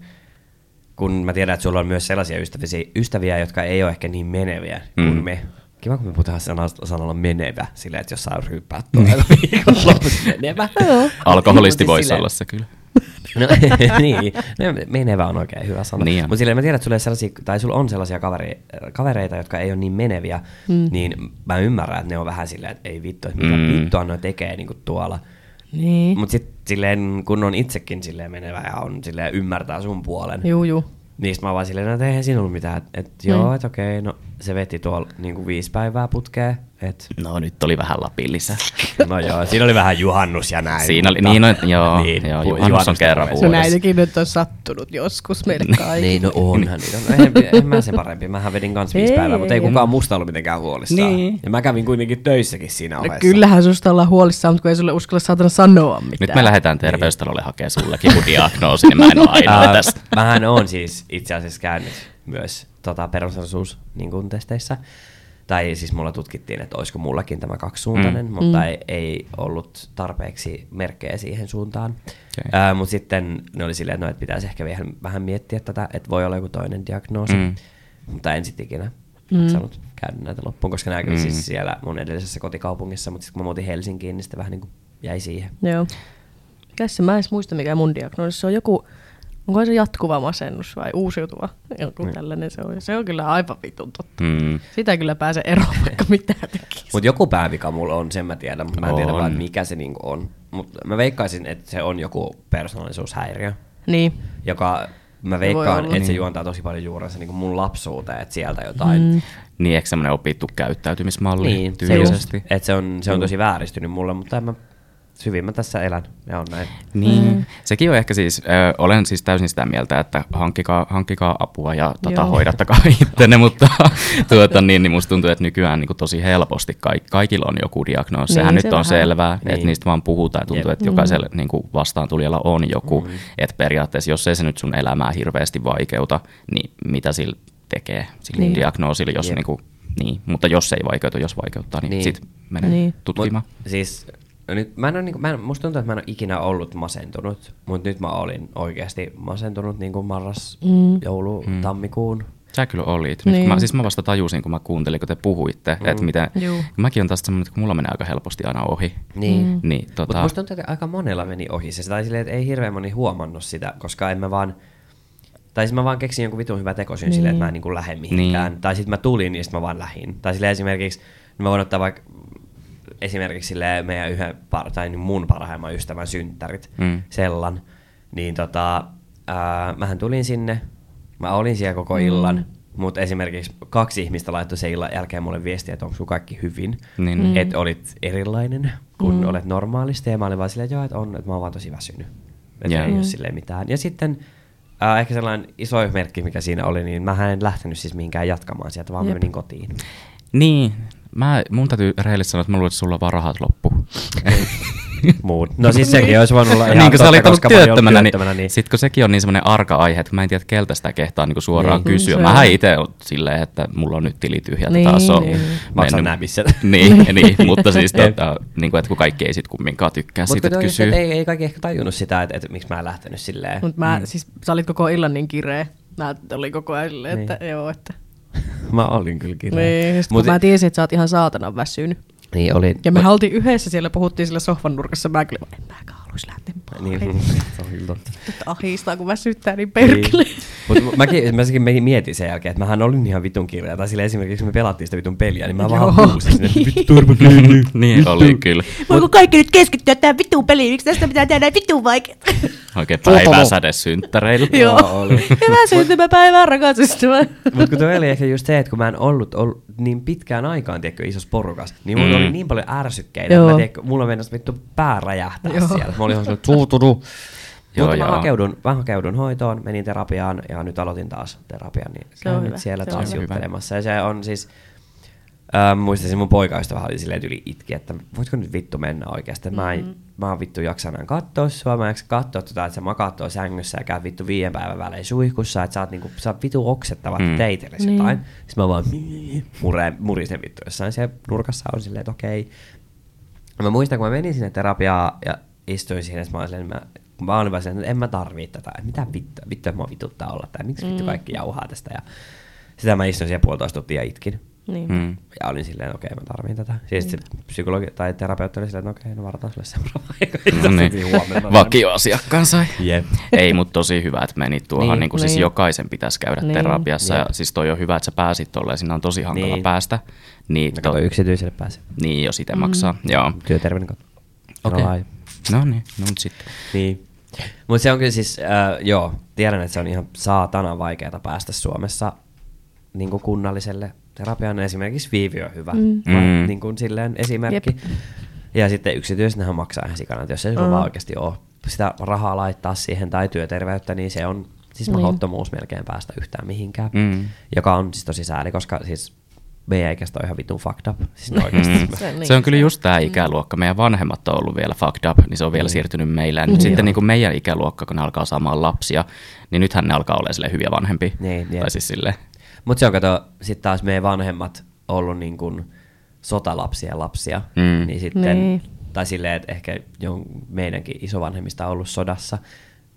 [SPEAKER 2] kun mä tiedän, että sulla on myös sellaisia ystäviä, ystäviä jotka ei ole ehkä niin meneviä mm. kuin
[SPEAKER 3] Mm.
[SPEAKER 2] me. Kiva, kun me puhutaan sanalla, sanalla menevä, silleen, että jos saa ryyppää <laughs> tuolla viikonlopussa menevä.
[SPEAKER 3] Alkoholisti voisi
[SPEAKER 2] silleen-
[SPEAKER 3] olla se kyllä. <laughs>
[SPEAKER 2] No, <laughs> niin, no, menevä on oikein hyvä sana.
[SPEAKER 3] Niin.
[SPEAKER 2] Mutta silleen mä tiedän, että sulla, sellaisia, tai sulla on sellaisia kaveri, kavereita, jotka ei ole niin meneviä, mm. niin mä ymmärrän, että ne on vähän silleen, että ei vittu, että mitä
[SPEAKER 3] Mm.
[SPEAKER 2] mm. vittua ne tekee niin tuolla.
[SPEAKER 1] Niin.
[SPEAKER 2] Mutta sitten silleen, kun on itsekin silleen menevä ja on silleen ymmärtää sun puolen,
[SPEAKER 1] Juu, juu.
[SPEAKER 2] niin sit mä vaan silleen, että eihän siinä ollut mitään. Että et,
[SPEAKER 1] Mm.
[SPEAKER 2] joo, että okei, no se veti tuolla niinku viisi päivää putkeen. Et,
[SPEAKER 3] No nyt oli vähän Lapin lisää. <laughs>
[SPEAKER 2] no joo, siinä oli vähän juhannus ja näin.
[SPEAKER 3] Siinä oli- niin, no, joo, <laughs> joo,
[SPEAKER 2] pu-
[SPEAKER 3] juhannus on kerran
[SPEAKER 2] vuodessa.
[SPEAKER 1] No näitäkin nyt on sattunut joskus meille kaikille.
[SPEAKER 2] Niin, no onhan niitä. No, en, en mä sen parempi. Mähän vedin kans viisi
[SPEAKER 1] Ei.
[SPEAKER 2] päivää, mutta ei kukaan musta ollut mitenkään huolissaan.
[SPEAKER 3] Niin.
[SPEAKER 2] Ja mä kävin kuitenkin töissäkin siinä
[SPEAKER 1] No
[SPEAKER 2] ohessa.
[SPEAKER 1] kyllähän susta ollaan huolissaan, mutta kun ei sulle uskalla saatana sanoa mitään.
[SPEAKER 3] Nyt me lähdetään terveystalolle hakemaan sullekin mun diagnoosi, niin mä en ole ainoa tästä.
[SPEAKER 2] Mähän on siis itse asiassa käynyt myös tota, perusosuus niin kuin testeissä. Tai siis mulla tutkittiin, että olisiko mullakin tämä kaksisuuntainen, mm. mutta mm. Ei, ei ollut tarpeeksi merkkejä siihen suuntaan. Ää, mutta sitten ne oli silleen, no, että pitäisi ehkä vielä vähän miettiä tätä, että voi olla joku toinen diagnoosi.
[SPEAKER 3] Mm.
[SPEAKER 2] Mutta en sitten ikinä jaksanut käydä näitä loppuun, koska nämä mm. siis siellä mun edellisessä kotikaupungissa, mutta sitten kun mä muutin Helsinkiin, niin sitten vähän niin kuin jäi siihen.
[SPEAKER 1] Joo. Mikä se, mä en edes muista mikä mun diagnoosi, se on joku, onko se jatkuva masennus vai uusiutuva, joku
[SPEAKER 2] Niin.
[SPEAKER 1] tällainen se on. Se on kyllä aivan vitun totta.
[SPEAKER 3] Mm.
[SPEAKER 1] Sitä ei kyllä pääse eroon, vaikka mitä tekisi.
[SPEAKER 2] Mutta joku päävika mulla on, sen mä tiedän, mutta mä en tiedä vaan, että mikä se niinku on. Mutta mä veikkaisin, että se on joku persoonallisuushäiriö,
[SPEAKER 1] Niin.
[SPEAKER 2] joka mä veikkaan, että se
[SPEAKER 3] Niin.
[SPEAKER 2] juontaa tosi paljon juurensa niinku mun lapsuuteen, että sieltä jotain. Mm.
[SPEAKER 3] Niin, eikö semmoinen opittu käyttäytymismalli
[SPEAKER 2] Niin, se
[SPEAKER 3] tyylisesti?
[SPEAKER 2] just, että se on, se on tosi vääristynyt mulle, mutta en mä, hyvin mä tässä elän ja on näin.
[SPEAKER 3] Niin, mm. sekin on ehkä siis, ö, olen siis täysin sitä mieltä, että hankkikaa, hankkikaa apua ja tota, hoidattakaa <laughs> ittenne, mutta <laughs> tuota, niin, niin musta tuntuu, että nykyään niin kuin tosi helposti kaik, kaikilla on joku diagnoosi. Sehän
[SPEAKER 1] Niin,
[SPEAKER 3] nyt
[SPEAKER 1] se
[SPEAKER 3] on
[SPEAKER 1] vähän.
[SPEAKER 3] selvää,
[SPEAKER 2] Niin.
[SPEAKER 3] että niistä vaan puhutaan ja tuntuu,
[SPEAKER 2] Jep.
[SPEAKER 3] että jokaisella niin kuin vastaantulijalla on joku. Mm. Että periaatteessa, jos ei se nyt sun elämää hirveästi vaikeuta, niin mitä sillä tekee sillä
[SPEAKER 1] Niin.
[SPEAKER 3] diagnoosilla, jos
[SPEAKER 2] Jep.
[SPEAKER 3] niin kuin, niin, mutta jos ei vaikeuta, jos vaikeuttaa, niin,
[SPEAKER 2] Niin.
[SPEAKER 3] niin. sit menee
[SPEAKER 1] niin.
[SPEAKER 3] tutkimaan.
[SPEAKER 2] Mut, siis, no nyt, mä en ole, niinku, mä en, musta tuntuu, että mä en ole ikinä ollut masentunut, mutta nyt mä olin oikeasti masentunut niin kuin marras, mm. joulu, mm. tammikuun.
[SPEAKER 3] Sä kyllä olit. Nyt,
[SPEAKER 1] Niin.
[SPEAKER 3] mä, siis mä vasta tajusin, kun mä kuuntelin, kun te puhuitte, mm. että miten...
[SPEAKER 1] Juu.
[SPEAKER 3] Mäkin on taas semmoinen, että mulla menee aika helposti aina ohi.
[SPEAKER 2] Niin. Mm.
[SPEAKER 3] Niin,
[SPEAKER 2] Mutta
[SPEAKER 3] tota,
[SPEAKER 2] musta tuntuu, että aika monella meni ohi se. Tai silleen, että ei hirveän moni huomannut sitä, koska en mä vaan... Tai siis mä vaan keksin jonkun vitun hyvä tekosyyn niin. silleen, että mä en niin lähde mihinkään. Niin. Tai sitten mä tulin, niin sit mä vaan lähin. Tai silleen esimerkiksi, mä voin ottaa vaikka esimerkiksi meidän yhden, par, tai niin mun parhaimman ystävän synttärit,
[SPEAKER 3] Mm.
[SPEAKER 2] mm. Sellan. Niin tota, ää, mähän tulin sinne, mä olin siellä koko illan, mm. mutta esimerkiksi kaksi ihmistä laittoi sen illan jälkeen mulle viestiä, että onko sun kaikki hyvin.
[SPEAKER 3] Niin.
[SPEAKER 2] Mm. Että olit erilainen kuin mm. olet normaalisti. Ja mä olin vaan silleen, että joo, että on, että mä oon vaan tosi väsynyt. Että
[SPEAKER 3] Joo.
[SPEAKER 2] ei ole silleen mitään. Ja sitten äh, ehkä sellainen iso merkki, mikä siinä oli, niin mä en lähtenyt siis mihinkään jatkamaan sieltä, vaan
[SPEAKER 1] Jep.
[SPEAKER 2] menin kotiin.
[SPEAKER 3] niin. Mä, mun täytyy rehellisesti sanoa, että mä luulen, että sulla on vaan rahat loppu.
[SPEAKER 2] Muut. No siis sekin olisi voinut olla <laughs> ihan
[SPEAKER 3] niin, kun sä
[SPEAKER 2] totta,
[SPEAKER 3] olit ollut
[SPEAKER 2] koska mä olin
[SPEAKER 3] työttömänä, niin,
[SPEAKER 2] työttömänä, niin
[SPEAKER 3] sit kun sekin on niin semmoinen arka aihe, että mä en tiedä, keltä sitä kehtaa niin suoraan
[SPEAKER 2] Niin.
[SPEAKER 3] kysyä. Mä itse on silleen, että mulla on nyt tili tyhjä,
[SPEAKER 1] Niin,
[SPEAKER 3] taas on
[SPEAKER 1] niin.
[SPEAKER 2] Maksan näpissä. <laughs>
[SPEAKER 3] niin, niin, mutta siis <laughs> tota, niin kuin, että kun kaikki ei sit kumminkaan tykkää siitä,
[SPEAKER 2] Mutta
[SPEAKER 3] että kysyy.
[SPEAKER 2] ei, ei kaikki ehkä tajunnut sitä, että, että miksi mä en lähtenyt silleen.
[SPEAKER 1] Mutta mä, mm. siis sä olit koko illan niin kireä. Mä olin koko ajan silleen, että
[SPEAKER 2] Niin.
[SPEAKER 1] joo, että... <laughs>
[SPEAKER 2] Mä olin kyllä kireä.
[SPEAKER 1] Niin,
[SPEAKER 2] Mut-
[SPEAKER 1] mä tiesin, että sä oot ihan saatanan väsynyt.
[SPEAKER 2] Niin olin.
[SPEAKER 1] Ja me oltiin yhdessä siellä, puhuttiin sillä sohvan nurkassa. Mä kyllä, en mäkään haluaisi lähteä
[SPEAKER 2] Niin,
[SPEAKER 1] niin. <laughs> ahistaa, kun väsyttää niin perkele.
[SPEAKER 2] Niin. Mutta mäkin, mäkin mietin sen jälkeen, että mähän olin ihan vitun kirja. Tai sille esimerkiksi, kun me pelattiin sitä vitun peliä, niin mä vaan huusin sinne, että vittu turva kiinni.
[SPEAKER 3] niin oli kyllä.
[SPEAKER 1] Voiko kaikki nyt keskittyä tähän vittuun peliin? Miksi tästä pitää tehdä näin vittuun vaikeaa?
[SPEAKER 3] Oikein päiväsäde synttäreillä.
[SPEAKER 1] Joo.
[SPEAKER 2] oli. <laughs>
[SPEAKER 1] Hyvää syntymäpäivää, rakas ystävä.
[SPEAKER 2] Mutta kun toi oli ehkä just se, että kun mä en ollut, ollut niin pitkään aikaan, tiedätkö, isossa porukassa, niin mulla
[SPEAKER 3] Mm.
[SPEAKER 2] oli niin paljon ärsykkeitä, että mä, tiedätkö, mulla meni vittu pää räjähtää
[SPEAKER 1] Joo.
[SPEAKER 2] siellä. Mä olin ihan <laughs> sellainen.
[SPEAKER 3] Joo,
[SPEAKER 2] Mutta mä
[SPEAKER 3] joo.
[SPEAKER 2] hakeudun, mä hakeudun hoitoon, menin terapiaan ja nyt aloitin taas terapian, niin
[SPEAKER 1] Se on
[SPEAKER 2] käyn
[SPEAKER 1] hyvä,
[SPEAKER 2] nyt siellä
[SPEAKER 1] se on
[SPEAKER 2] taas
[SPEAKER 3] hyvä.
[SPEAKER 2] juttelemassa. Ja se on siis, äh, muistaisin mun poikaystävä oli silleen yli itki, että voitko nyt vittu mennä oikeasti. Mm-hmm. Mä, en, mä oon vittu jaksanaan katsoa sua, mä en jaksa katsoa tota, että sä makaat tuolla sängyssä ja käyt vittu viiden päivän välein suihkussa, että sä oot, niinku, sä oot vittu oksettava, että
[SPEAKER 3] Mm.
[SPEAKER 2] teit edes
[SPEAKER 1] Niin.
[SPEAKER 2] jotain. Sitten mä vaan mure, murisen vittu jossain siellä nurkassa on silleen, että okei. Mä muistan, kun mä menin sinne terapiaan ja istuin siinä, että mä olin silleen, mä, kun mä olin vaan silleen, että en mä tarvii tätä, että mitä vittu, vittu että mua vituttaa olla tää, miksi vittu
[SPEAKER 1] Mm.
[SPEAKER 2] kaikki jauhaa tästä. Ja sitä mä istuin siellä puolitoista tuntia ja itkin.
[SPEAKER 1] Niin.
[SPEAKER 3] Mm.
[SPEAKER 2] Ja olin silleen, okei, mä tarviin tätä. Siis se psykologi tai terapeutti oli silleen, että okei, no varataan sulle seuraava <laughs> aika.
[SPEAKER 3] No niin. Vakioasiakkaan sai.
[SPEAKER 2] Jep. <laughs>
[SPEAKER 3] Ei, mutta tosi hyvä, että menit tuohon. Niin,
[SPEAKER 2] Niin.
[SPEAKER 3] niin kuin siis
[SPEAKER 1] Niin.
[SPEAKER 3] jokaisen pitäisi käydä
[SPEAKER 1] Niin.
[SPEAKER 3] terapiassa. Ja
[SPEAKER 2] Jep.
[SPEAKER 3] siis toi on hyvä, että sä pääsit tolleen. Siinä on tosi hankala
[SPEAKER 2] Niin.
[SPEAKER 3] päästä. Niin,
[SPEAKER 2] No kato, yksityiselle pääse.
[SPEAKER 3] niin jos itse maksaa. Joo.
[SPEAKER 2] Työterveyden kautta.
[SPEAKER 3] Okei.
[SPEAKER 2] Okay.
[SPEAKER 3] No niin, no mut sitten.
[SPEAKER 2] Niin. Mutta se on kyllä siis, äh, joo, tiedän, että se on ihan saatana vaikeaa päästä Suomessa niin kuin kunnalliselle terapiaan. Esimerkiksi Viivi on hyvä, mm.
[SPEAKER 3] Mm.
[SPEAKER 2] niin kuin silleen esimerkki.
[SPEAKER 1] Jep.
[SPEAKER 2] Ja sitten yksityisenähän maksaa ihan sikana, että jos ei sulla
[SPEAKER 1] Mm.
[SPEAKER 2] vaan oikeasti ole sitä rahaa laittaa siihen tai työterveyttä, niin se on siis
[SPEAKER 1] Niin.
[SPEAKER 2] mahdottomuus melkein päästä yhtään mihinkään.
[SPEAKER 3] Mm.
[SPEAKER 2] Joka on siis tosi sääli, koska siis meidän ikäistä on ihan vitun fucked up. Siis oikeasti.
[SPEAKER 3] Mm.
[SPEAKER 1] Se, niin,
[SPEAKER 3] se on kyllä just tämä ikäluokka. Meidän vanhemmat on ollut vielä fucked up, niin se on vielä siirtynyt meille. Ja nyt
[SPEAKER 1] Niin
[SPEAKER 3] sitten
[SPEAKER 1] on.
[SPEAKER 3] niin kuin meidän ikäluokka, kun ne alkaa saamaan lapsia, niin nythän ne alkaa olla sille hyviä vanhempia.
[SPEAKER 2] Niin, jep.
[SPEAKER 3] tai siis silleen.
[SPEAKER 2] Mutta se on kato, sitten taas meidän vanhemmat ollut niin kuin sotalapsien lapsia,
[SPEAKER 3] Mm.
[SPEAKER 2] niin sitten,
[SPEAKER 1] Niin.
[SPEAKER 2] tai silleen, että ehkä jon, meidänkin isovanhemmista on ollut sodassa,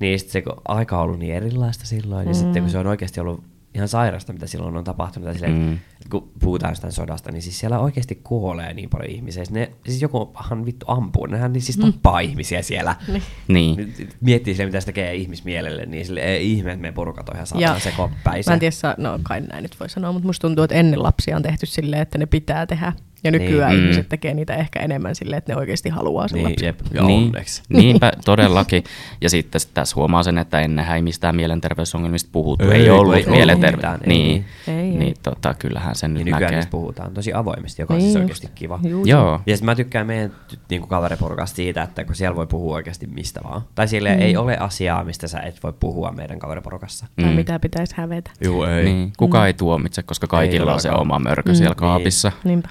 [SPEAKER 2] niin sitten se kun aika on ollut niin erilaista silloin, niin sitten kun se on oikeasti ollut ihan sairasta, mitä silloin on tapahtunut, silleen,
[SPEAKER 3] Mm.
[SPEAKER 2] mm. kun puhutaan jostain sodasta, niin siis siellä oikeasti kuolee niin paljon ihmisiä. Siis, ne, siis jokuhan vittu ampuu, nehän niin siis tappaa ihmisiä siellä.
[SPEAKER 1] Niin.
[SPEAKER 3] Niin.
[SPEAKER 2] Miettii sille, mitä se tekee ihmismielelle, niin sille ei ihme, että meidän porukat on ihan saatana sekopäisiä.
[SPEAKER 1] Mä en tiedä, saa- no kai näin nyt voi sanoa, mutta musta tuntuu, että ennen lapsia on tehty silleen, että ne pitää tehdä. Ja nykyään
[SPEAKER 3] Niin.
[SPEAKER 1] ihmiset tekee niitä ehkä enemmän silleen, että ne oikeasti haluaa sen
[SPEAKER 2] Niin,
[SPEAKER 1] lapsen.
[SPEAKER 2] jep. Ja
[SPEAKER 3] niin,
[SPEAKER 2] onneksi.
[SPEAKER 3] Niinpä, todellakin. Ja sitten tässä huomaa sen, että ennenhän ei mistään mielenterveysongelmista puhuttu. Ei,
[SPEAKER 2] Ei,
[SPEAKER 3] ei ollut
[SPEAKER 2] ei ei.
[SPEAKER 3] Niin,
[SPEAKER 1] Ei, ei.
[SPEAKER 3] niin tota, kyllähän sen nyt
[SPEAKER 2] nykyään
[SPEAKER 3] näkee.
[SPEAKER 2] puhutaan tosi avoimesti, joka on
[SPEAKER 1] Niin
[SPEAKER 2] siis oikeasti kiva.
[SPEAKER 3] Joo.
[SPEAKER 2] Ja mä tykkään meidän niinku kaveriporukasta siitä, että kun siellä voi puhua oikeasti mistä vaan. Tai sille mm. ei ole asiaa, mistä sä et voi puhua meidän kaveriporukassa.
[SPEAKER 1] Tai
[SPEAKER 3] Mm.
[SPEAKER 1] mitä pitäisi hävetä.
[SPEAKER 2] Joo,
[SPEAKER 3] Niin, kuka ei tuomitse, koska kaikilla on se oma mörky
[SPEAKER 1] Mm.
[SPEAKER 3] siellä
[SPEAKER 2] Niin.
[SPEAKER 3] kaapissa.
[SPEAKER 1] Niinpä.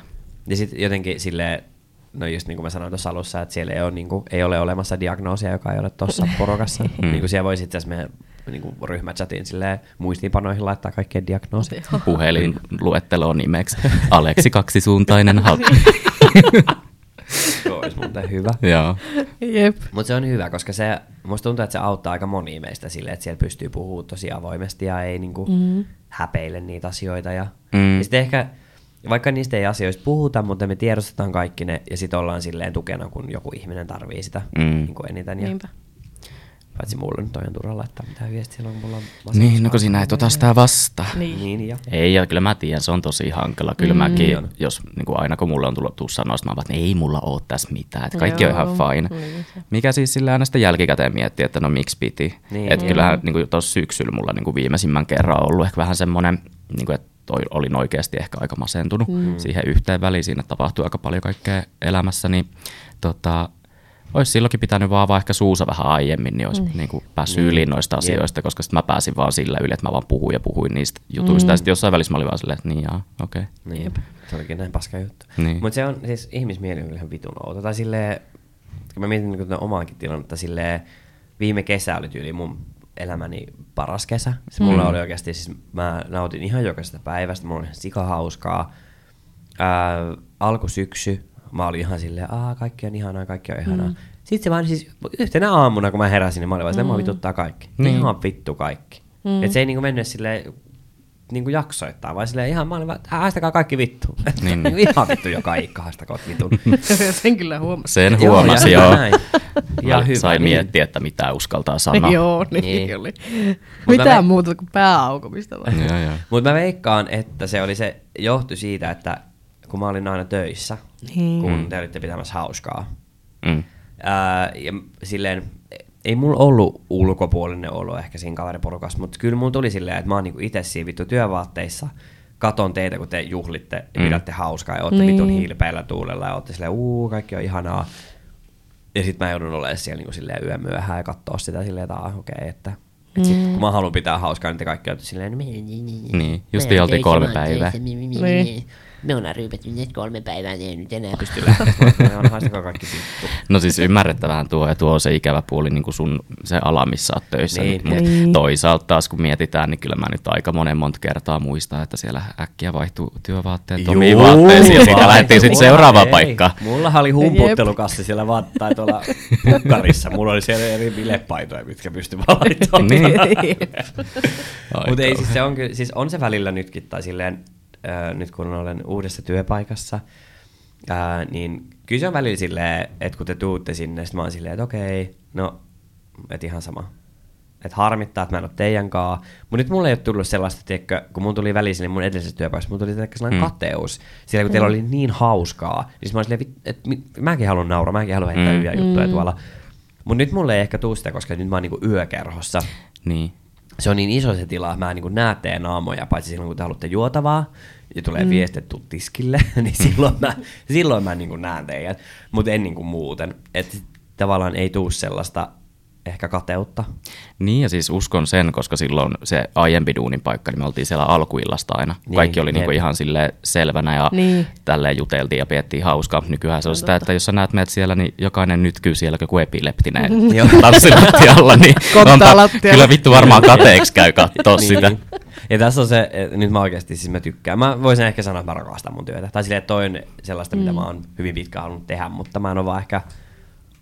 [SPEAKER 2] Ja sitten jotenkin sille no just niin kuin mä sanoin tuossa alussa, että siellä ei ole, niin kuin, ei ole olemassa diagnoosia, joka ei ole tuossa <laughs> porukassa.
[SPEAKER 3] Mm.
[SPEAKER 2] niin kuin siellä voisi itse asiassa meidän niin kuin ryhmächatin silleen, muistiinpanoihin laittaa kaikkien diagnoosit.
[SPEAKER 3] Puhelin <laughs> luettelo nimeksi Aleksi kaksisuuntainen <laughs> hal.
[SPEAKER 2] Se olisi muuten hyvä.
[SPEAKER 3] Joo.
[SPEAKER 1] Jep.
[SPEAKER 2] Mutta se on hyvä, koska se, musta tuntuu, että se auttaa aika moni meistä silleen, että siellä pystyy puhumaan tosi avoimesti ja ei niinku mm. häpeile niitä asioita. Ja,
[SPEAKER 3] Mm.
[SPEAKER 2] ja sitten ehkä, vaikka niistä ei asioista puhuta, mutta me tiedostetaan kaikki ne ja sitten ollaan silleen tukena, kun joku ihminen tarvii sitä
[SPEAKER 3] Mm.
[SPEAKER 2] niin kuin eniten. Ja,
[SPEAKER 1] Niinpä.
[SPEAKER 2] paitsi mulla nyt on turha laittaa mitään viestiä silloin, kun mulla on
[SPEAKER 3] Niin, no kun sinä et ota sitä vastaan.
[SPEAKER 1] Niin.
[SPEAKER 2] Niin, ja.
[SPEAKER 3] Ei, ja kyllä mä tiedän, se on tosi hankala. Kyllä mm. mäkin, jos niin kuin aina kun mulle on tullut tuu sanoa, mä vaan, että ei mulla ole tässä mitään, että kaikki on
[SPEAKER 1] Joo,
[SPEAKER 3] ihan fine.
[SPEAKER 1] niin.
[SPEAKER 3] Mikä siis sillä aina sitä jälkikäteen miettii, että no miksi piti.
[SPEAKER 2] Niin.
[SPEAKER 3] että kyllähän niin kuin tuossa syksyllä mulla niin kuin viimeisimmän kerran ollut ehkä vähän semmoinen, niin kuin, että toi olin oikeasti ehkä aika masentunut mm. siihen yhteen väliin. Siinä tapahtui aika paljon kaikkea elämässä, niin tota, olisi silloinkin pitänyt vaan ehkä suusa vähän aiemmin, niin olisi mm. niin kuin päässyt
[SPEAKER 2] Niin.
[SPEAKER 3] yli noista
[SPEAKER 2] Jep.
[SPEAKER 3] asioista, koska sitten mä pääsin vaan sillä yli, että mä vaan puhuin ja puhuin niistä jutuista. Mm. Ja sitten jossain välissä mä olin vaan silleen, että niin jaa, okei. Okay.
[SPEAKER 2] Niin, se olikin näin paska juttu.
[SPEAKER 3] Niin.
[SPEAKER 2] Mutta se on, siis ihmismieli on ihan vitun outo. Tai silleen, kun mä mietin niin omaankin tilannetta, silleen, viime kesä oli tyyli mun elämäni paras kesä. Se mulla
[SPEAKER 3] Mm.
[SPEAKER 2] oli oikeasti, siis mä nautin ihan jokaisesta päivästä, mulla oli ihan sika hauskaa. Ää, alkusyksy, mä olin ihan silleen, aa kaikki on ihanaa, kaikki on ihanaa. Mm. Sitten se vaan siis yhtenä aamuna, kun mä heräsin, niin mä olin vaan silleen, mm. mä vituttaa kaikki.
[SPEAKER 3] Niin.
[SPEAKER 2] Niin. Ihan vittu kaikki. Mm. Et se ei niinku mennyt silleen niinku jaksoittaa, vaan silleen ihan, mä olin vaan, että haistakaa kaikki vittu. <laughs>
[SPEAKER 3] Niin.
[SPEAKER 2] Niin. ihan <laughs> vittu joka ikka, haistakaa vitun. <laughs>
[SPEAKER 1] Sen kyllä huomasi.
[SPEAKER 3] Sen
[SPEAKER 2] Joo,
[SPEAKER 3] huomasi,
[SPEAKER 2] ja
[SPEAKER 3] joo.
[SPEAKER 2] näin. Ja hyvä,
[SPEAKER 3] sain
[SPEAKER 2] niin.
[SPEAKER 3] miettiä, että mitä uskaltaa sanoa.
[SPEAKER 1] Joo, niin,
[SPEAKER 2] Niin.
[SPEAKER 1] oli.
[SPEAKER 2] Me-
[SPEAKER 1] muuta kuin pääaukomista vaan.
[SPEAKER 3] Joo, joo.
[SPEAKER 2] Mutta mä veikkaan, että se oli se, johtui siitä, että kun mä olin aina töissä,
[SPEAKER 1] Niin.
[SPEAKER 2] kun te olitte pitämässä hauskaa.
[SPEAKER 3] Mm.
[SPEAKER 2] Ää, ja silleen, ei mulla ollut ulkopuolinen olo ehkä siinä kaveriporukassa, mutta kyllä mulla tuli silleen, että mä oon niinku itse siinä vittu työvaatteissa, katon teitä, kun te juhlitte ja
[SPEAKER 3] Mm.
[SPEAKER 2] pidätte hauskaa ja ootte
[SPEAKER 1] Niin.
[SPEAKER 2] vitun hiilpeillä tuulella ja ootte silleen, uu, kaikki on ihanaa. Ja sitten mä joudun olemaan siellä niinku silleen yömyöhään ja katsoa sitä silleen, että ah, okei, okay, että et sit, kun mä haluan pitää hauskaa, niin te kaikki olette silleen, no, niin, niin, niin.
[SPEAKER 3] Niin, justiin oltiin kolme päivää.
[SPEAKER 1] Niin.
[SPEAKER 4] Me ollaan ryypätty nyt kolme päivää, niin ei nyt enää pysty <laughs>
[SPEAKER 2] lähtemään, kaikki.
[SPEAKER 3] No siis ymmärrettävään tuo, ja tuo on se ikävä puoli niin kuin sun se ala, missä oot töissä.
[SPEAKER 2] Niin.
[SPEAKER 3] Niin, mutta
[SPEAKER 1] Niin.
[SPEAKER 3] toisaalta taas kun mietitään, niin kyllä mä nyt aika monen monta kertaa muistan, että siellä äkkiä vaihtuu työvaatteet omiin
[SPEAKER 2] Juu,
[SPEAKER 3] vaatteisiin, ja siitä lähdettiin sitten
[SPEAKER 2] mulla-
[SPEAKER 3] seuraavaan
[SPEAKER 2] ei,
[SPEAKER 3] paikkaan.
[SPEAKER 2] Mullahan oli humputtelukassi siellä vaan, tai tuolla pukkarissa. Mulla oli siellä eri bilepaitoja, mitkä pystyi vaan laittamaan.
[SPEAKER 3] Niin.
[SPEAKER 2] Mutta ei, siis se on, kyllä, siis on se välillä nytkin, tai silleen, äh, nyt kun olen uudessa työpaikassa, äh, niin kyllä se on välillä silleen, että kun te tuutte sinne, sit mä oon silleen, että okei, no, et ihan sama. Että harmittaa, että mä en ole teidän kaa. Mutta nyt mulla ei ole tullut sellaista, tiedätkö, kun mun tuli väliin sinne mun edellisessä työpaikassa, mulla tuli tiedätkö, sellainen
[SPEAKER 3] Mm.
[SPEAKER 2] mm. kateus. Siellä kun teillä oli niin hauskaa, niin mä olin silleen, että mäkin haluan nauraa, mäkin haluan heittää
[SPEAKER 3] Mm.
[SPEAKER 2] hyviä juttuja tuolla. Mutta nyt mulle ei ehkä tuu sitä, koska nyt mä oon niinku yökerhossa
[SPEAKER 3] Niin.
[SPEAKER 2] Se on niin iso se tila, mä en niin näe teidän naamoja, paitsi silloin kun te haluatte juotavaa ja tulee mm. viestit tuu tiskille, <laughs> niin silloin mä, silloin mä niin näen teidät, mutta en niin kuin muuten. Et tavallaan ei tuu sellaista ehkä kateutta.
[SPEAKER 3] Niin ja siis uskon sen, koska silloin se aiempi duunin paikka, niin me oltiin siellä alkuillasta aina.
[SPEAKER 2] Niin,
[SPEAKER 3] Kaikki oli niinku ihan sille selvänä ja
[SPEAKER 1] Niin.
[SPEAKER 3] tälleen juteltiin ja piettiin hauskaa. Nykyään se on sitä, että jos sä näet meidät siellä, niin jokainen nytkyy siellä kuin epileptinen tanssilattialla. <laughs> <laughs> Niin <laughs> onpa- kyllä vittu varmaan kateeksi käy sitä.
[SPEAKER 2] Niin. Ja tässä on se, että nyt mä oikeasti siis mä tykkään. Mä voisin ehkä sanoa, että mä rakastan mun työtä. Tai silleen, että toi on sellaista, mitä mä oon hyvin pitkään halunnut tehdä, mutta mä en ole vaan ehkä